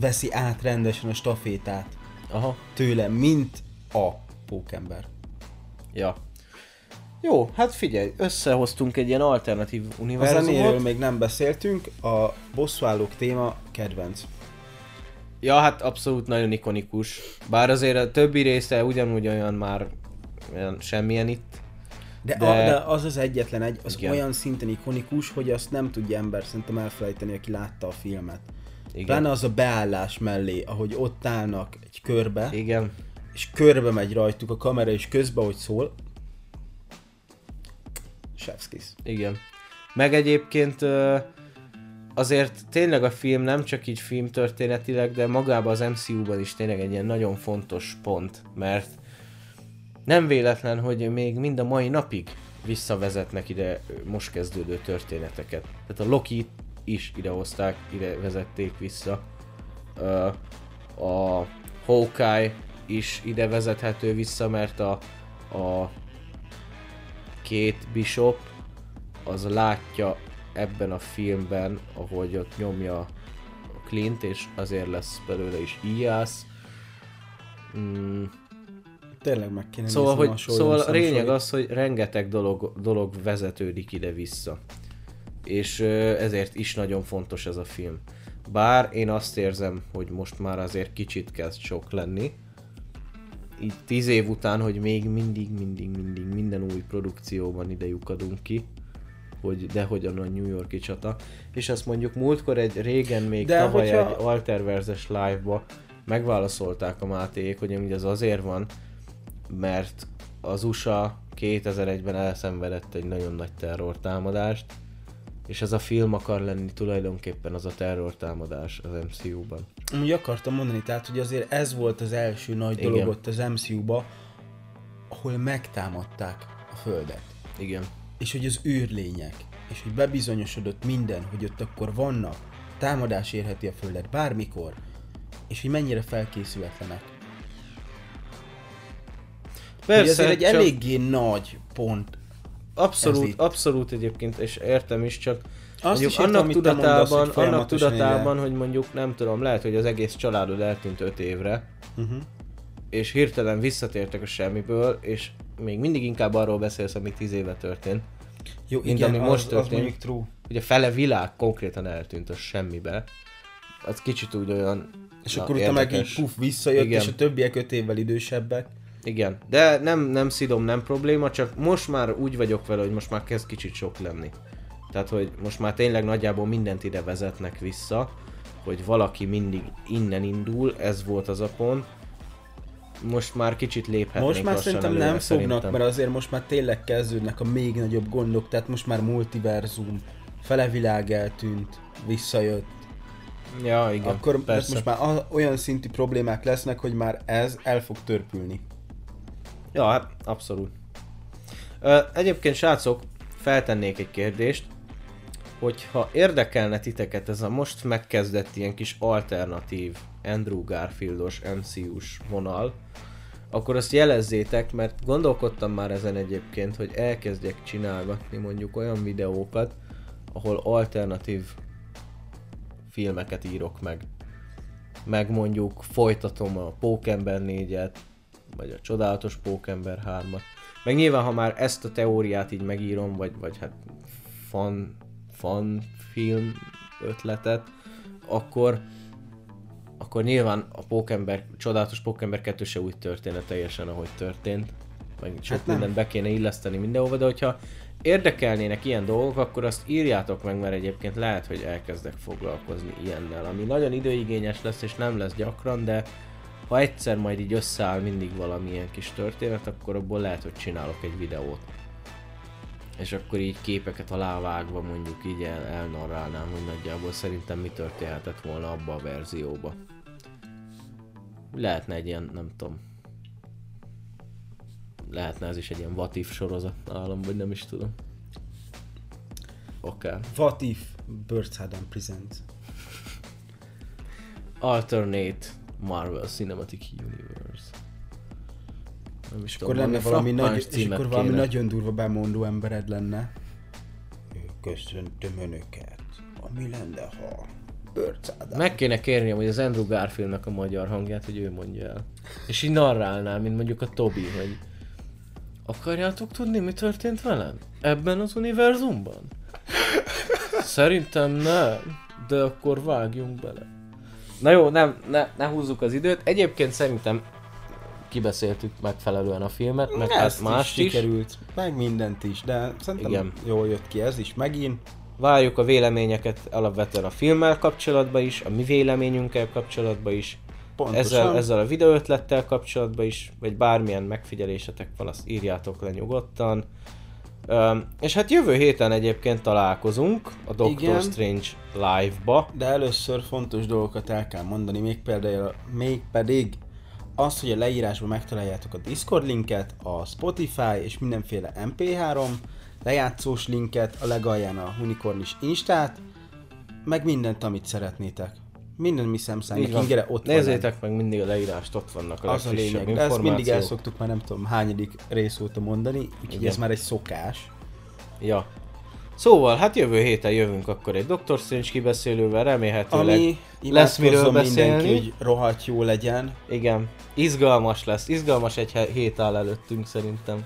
[SPEAKER 2] veszi át rendesen a stafétát
[SPEAKER 1] Aha,
[SPEAKER 2] tőle, mint a pókember.
[SPEAKER 1] ja. Jó, hát figyelj, összehoztunk egy ilyen alternatív
[SPEAKER 2] A
[SPEAKER 1] univerzumot.
[SPEAKER 2] zenéről még nem beszéltünk, a bosszúállók téma kedvenc.
[SPEAKER 1] Ja, hát abszolút nagyon ikonikus. Bár azért a többi része ugyanúgy olyan már olyan semmilyen itt.
[SPEAKER 2] De,
[SPEAKER 1] De-.
[SPEAKER 2] A, de az az egyetlen egy, az.
[SPEAKER 1] Igen.
[SPEAKER 2] olyan szinten ikonikus, hogy azt nem tudja ember szerintem elfelejteni, aki látta a filmet.
[SPEAKER 1] Igen.
[SPEAKER 2] Pláne az a beállás mellé, ahogy ott állnak egy körbe,
[SPEAKER 1] Igen.
[SPEAKER 2] És körbe megy rajtuk a kamera, és közben, hogy szól. Chefskis.
[SPEAKER 1] Igen. Meg egyébként azért tényleg a film nem csak így filmtörténetileg, de magában az MCU-ban is tényleg egy ilyen nagyon fontos pont, mert nem véletlen, hogy még mind a mai napig visszavezetnek ide most kezdődő történeteket. Tehát a Loki is idehozták, ide vezették vissza. A Hawkeye is ide vezethető vissza, mert a, a két bishop az látja ebben a filmben, ahogy ott nyomja a Clint, és azért lesz belőle is íjász. Mm,
[SPEAKER 2] Tényleg meg kéne
[SPEAKER 1] szóval, hogy,
[SPEAKER 2] a
[SPEAKER 1] szóval a lényeg az, hogy rengeteg dolog, dolog vezetődik ide-vissza. És ezért is nagyon fontos ez a film. Bár én azt érzem, hogy most már azért kicsit kezd sok lenni. Így tíz év után, hogy még mindig, mindig, mindig minden új produkcióban ide lyukadunk ki hogy de hogyan a New Yorki csata. És azt mondjuk múltkor egy régen még
[SPEAKER 2] De
[SPEAKER 1] tavaly
[SPEAKER 2] hogyha-
[SPEAKER 1] egy Alterverzes live-ba megválaszolták a Máték, hogy amúgy az azért van, mert az USA 2001-ben elszenvedett egy nagyon nagy terrortámadást, és ez a film akar lenni tulajdonképpen az a terrortámadás az MCU-ban.
[SPEAKER 2] Úgy akartam mondani, tehát hogy azért ez volt az első nagy
[SPEAKER 1] Igen.
[SPEAKER 2] dolog ott az MCU-ba, ahol megtámadták a Földet.
[SPEAKER 1] Igen.
[SPEAKER 2] És hogy az űrlények, és hogy bebizonyosodott minden, hogy ott akkor vannak, támadás érheti a Földet bármikor, és hogy mennyire felkészületlenek. Persze, ez egy
[SPEAKER 1] csak
[SPEAKER 2] eléggé nagy pont.
[SPEAKER 1] Abszolút, abszolút egyébként, és értem is, csak
[SPEAKER 2] Azt
[SPEAKER 1] mondjuk
[SPEAKER 2] is értem,
[SPEAKER 1] annak
[SPEAKER 2] mondasz,
[SPEAKER 1] tudatában,
[SPEAKER 2] hogy
[SPEAKER 1] annak tudatában, hogy mondjuk nem tudom, lehet, hogy az egész családod eltűnt 5 évre,
[SPEAKER 2] Uh-huh.
[SPEAKER 1] és hirtelen visszatértek a semmiből, és még mindig inkább arról beszélsz, ami 10 éve történt.
[SPEAKER 2] Jó,
[SPEAKER 1] Mint
[SPEAKER 2] igen,
[SPEAKER 1] ami
[SPEAKER 2] az,
[SPEAKER 1] most
[SPEAKER 2] az
[SPEAKER 1] történt.
[SPEAKER 2] mondjuk true.
[SPEAKER 1] Ugye fele világ konkrétan eltűnt a semmibe. Az kicsit úgy olyan
[SPEAKER 2] És
[SPEAKER 1] na,
[SPEAKER 2] akkor utána meg így puf, visszajött,
[SPEAKER 1] Igen.
[SPEAKER 2] és a többiek öt évvel idősebbek.
[SPEAKER 1] Igen, de nem, nem szidom, nem probléma, csak most már úgy vagyok vele, hogy most már kezd kicsit sok lenni. Tehát, hogy most már tényleg nagyjából mindent ide vezetnek vissza, hogy valaki mindig innen indul, ez volt az a pont. Most már kicsit léphetnénk
[SPEAKER 2] Most már szerintem
[SPEAKER 1] előre,
[SPEAKER 2] nem fognak,
[SPEAKER 1] szerintem.
[SPEAKER 2] mert azért most már tényleg kezdődnek a még nagyobb gondok, tehát most már multiverzum, fele világ eltűnt, visszajött.
[SPEAKER 1] Ja, igen,
[SPEAKER 2] akkor
[SPEAKER 1] persze.
[SPEAKER 2] most már olyan szintű problémák lesznek, hogy már ez el fog törpülni.
[SPEAKER 1] Ja, hát abszolút. Ö, egyébként srácok, feltennék egy kérdést, hogyha érdekelne titeket ez a most megkezdett ilyen kis alternatív Andrew Garfieldos MCU-s vonal, akkor azt jelezzétek, mert gondolkodtam már ezen egyébként, hogy elkezdjek csinálgatni mondjuk olyan videókat, ahol alternatív filmeket írok meg. Meg mondjuk folytatom a Pókember 4-et, vagy a csodálatos Pókember 3-at. Meg nyilván, ha már ezt a teóriát így megírom, vagy, vagy hát fan, fan film ötletet, akkor akkor nyilván a Pókember, csodálatos Pókember 2 se úgy történne teljesen, ahogy történt. Meg sok
[SPEAKER 2] Hát
[SPEAKER 1] mindent be kéne illeszteni mindenhova, de hogyha érdekelnének ilyen dolgok, akkor azt írjátok meg, mert egyébként lehet, hogy elkezdek foglalkozni ilyennel, ami nagyon időigényes lesz, és nem lesz gyakran, de ha egyszer majd így összeáll mindig valamilyen kis történet, akkor abból lehet, hogy csinálok egy videót. És akkor így képeket alávágva mondjuk így el, elnarrálnám, hogy nagyjából szerintem mi történhetett volna abba a verzióba. Lehetne egy ilyen, nem tudom, lehetne ez is egy ilyen if sorozat nálam, vagy nem is tudom. Oké. Okay.
[SPEAKER 2] What if Birds Adam Presents?
[SPEAKER 1] Alternate Marvel Cinematic Universe. Nem is
[SPEAKER 2] Akkor lenne valami nagy, és akkor valami
[SPEAKER 1] kéne.
[SPEAKER 2] nagyon durva bemondó embered lenne. Köszöntöm önöket. Ami lenne, ha Adam.
[SPEAKER 1] Meg kéne kérni hogy az Andrew Garfieldnak a magyar hangját, hogy ő mondja el. És így narrálnál, mint mondjuk a Tobi, hogy akarjátok tudni, mi történt velem? Ebben az univerzumban? Szerintem nem, de akkor vágjunk bele. Na jó, nem, ne, ne húzzuk az időt. Egyébként szerintem kibeszéltük megfelelően a filmet, meg hát
[SPEAKER 2] is
[SPEAKER 1] is.
[SPEAKER 2] sikerült, meg mindent is, de szerintem
[SPEAKER 1] Igen.
[SPEAKER 2] jól jött ki ez is megint.
[SPEAKER 1] Várjuk a véleményeket alapvetően a filmmel kapcsolatban is, a mi véleményünkkel kapcsolatban is,
[SPEAKER 2] Pontosan.
[SPEAKER 1] ezzel, ezzel a videóötlettel kapcsolatban is, vagy bármilyen megfigyelésetek van, azt írjátok le nyugodtan. És hát jövő héten egyébként találkozunk a Doctor
[SPEAKER 2] Igen.
[SPEAKER 1] Strange live-ba.
[SPEAKER 2] De először fontos dolgokat el kell mondani, még például, még pedig az, hogy a leírásban megtaláljátok a Discord linket, a Spotify és mindenféle MP3 lejátszós linket, a legalján a Unicornis Instát, meg mindent, amit szeretnétek. Minden mi
[SPEAKER 1] van.
[SPEAKER 2] ingere ott van.
[SPEAKER 1] Nézzétek meg mindig a leírást, ott vannak a
[SPEAKER 2] Az a lényeg. De ezt mindig el szoktuk már nem tudom hányadik rész óta mondani, úgyhogy ez már egy szokás.
[SPEAKER 1] Ja. Szóval, hát jövő héten jövünk akkor egy Doctor Strange kibeszélővel, remélhetőleg
[SPEAKER 2] Ami
[SPEAKER 1] lesz miről
[SPEAKER 2] imádkozzon mindenki,
[SPEAKER 1] beszélni.
[SPEAKER 2] hogy rohadt jó legyen,
[SPEAKER 1] Igen, izgalmas lesz, izgalmas egy hét áll előttünk szerintem.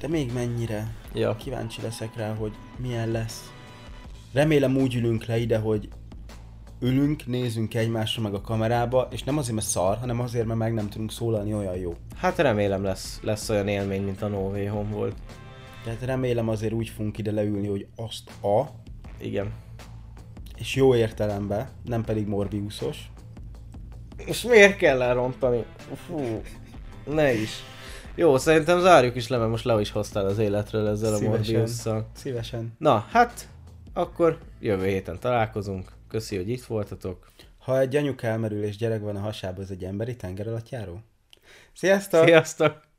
[SPEAKER 2] de még mennyire.
[SPEAKER 1] Ja,
[SPEAKER 2] Kíváncsi leszek rá, hogy milyen lesz. Remélem úgy ülünk le ide, hogy ülünk, nézünk egymásra meg a kamerába, és nem azért, mert szar, hanem azért, mert meg nem tudunk szólalni olyan jó.
[SPEAKER 1] hát remélem lesz, lesz olyan élmény, mint a No Way Home volt.
[SPEAKER 2] Tehát remélem azért úgy fogunk ide leülni, hogy azt a,
[SPEAKER 1] Igen.
[SPEAKER 2] és jó értelemben, nem pedig Morbiusos.
[SPEAKER 1] És miért kell elrontani? Fú, ne is. Jó, szerintem zárjuk is le, mert most le is hoztál az életről ezzel a
[SPEAKER 2] Szívesen.
[SPEAKER 1] Morbiusszal.
[SPEAKER 2] Szívesen.
[SPEAKER 1] Na, hát, akkor jövő héten találkozunk. Köszi, hogy itt voltatok.
[SPEAKER 2] Ha egy anyuk elmerül és gyerek van a hasába, az egy emberi tengeralattjáró? Sziasztok!
[SPEAKER 1] Sziasztok!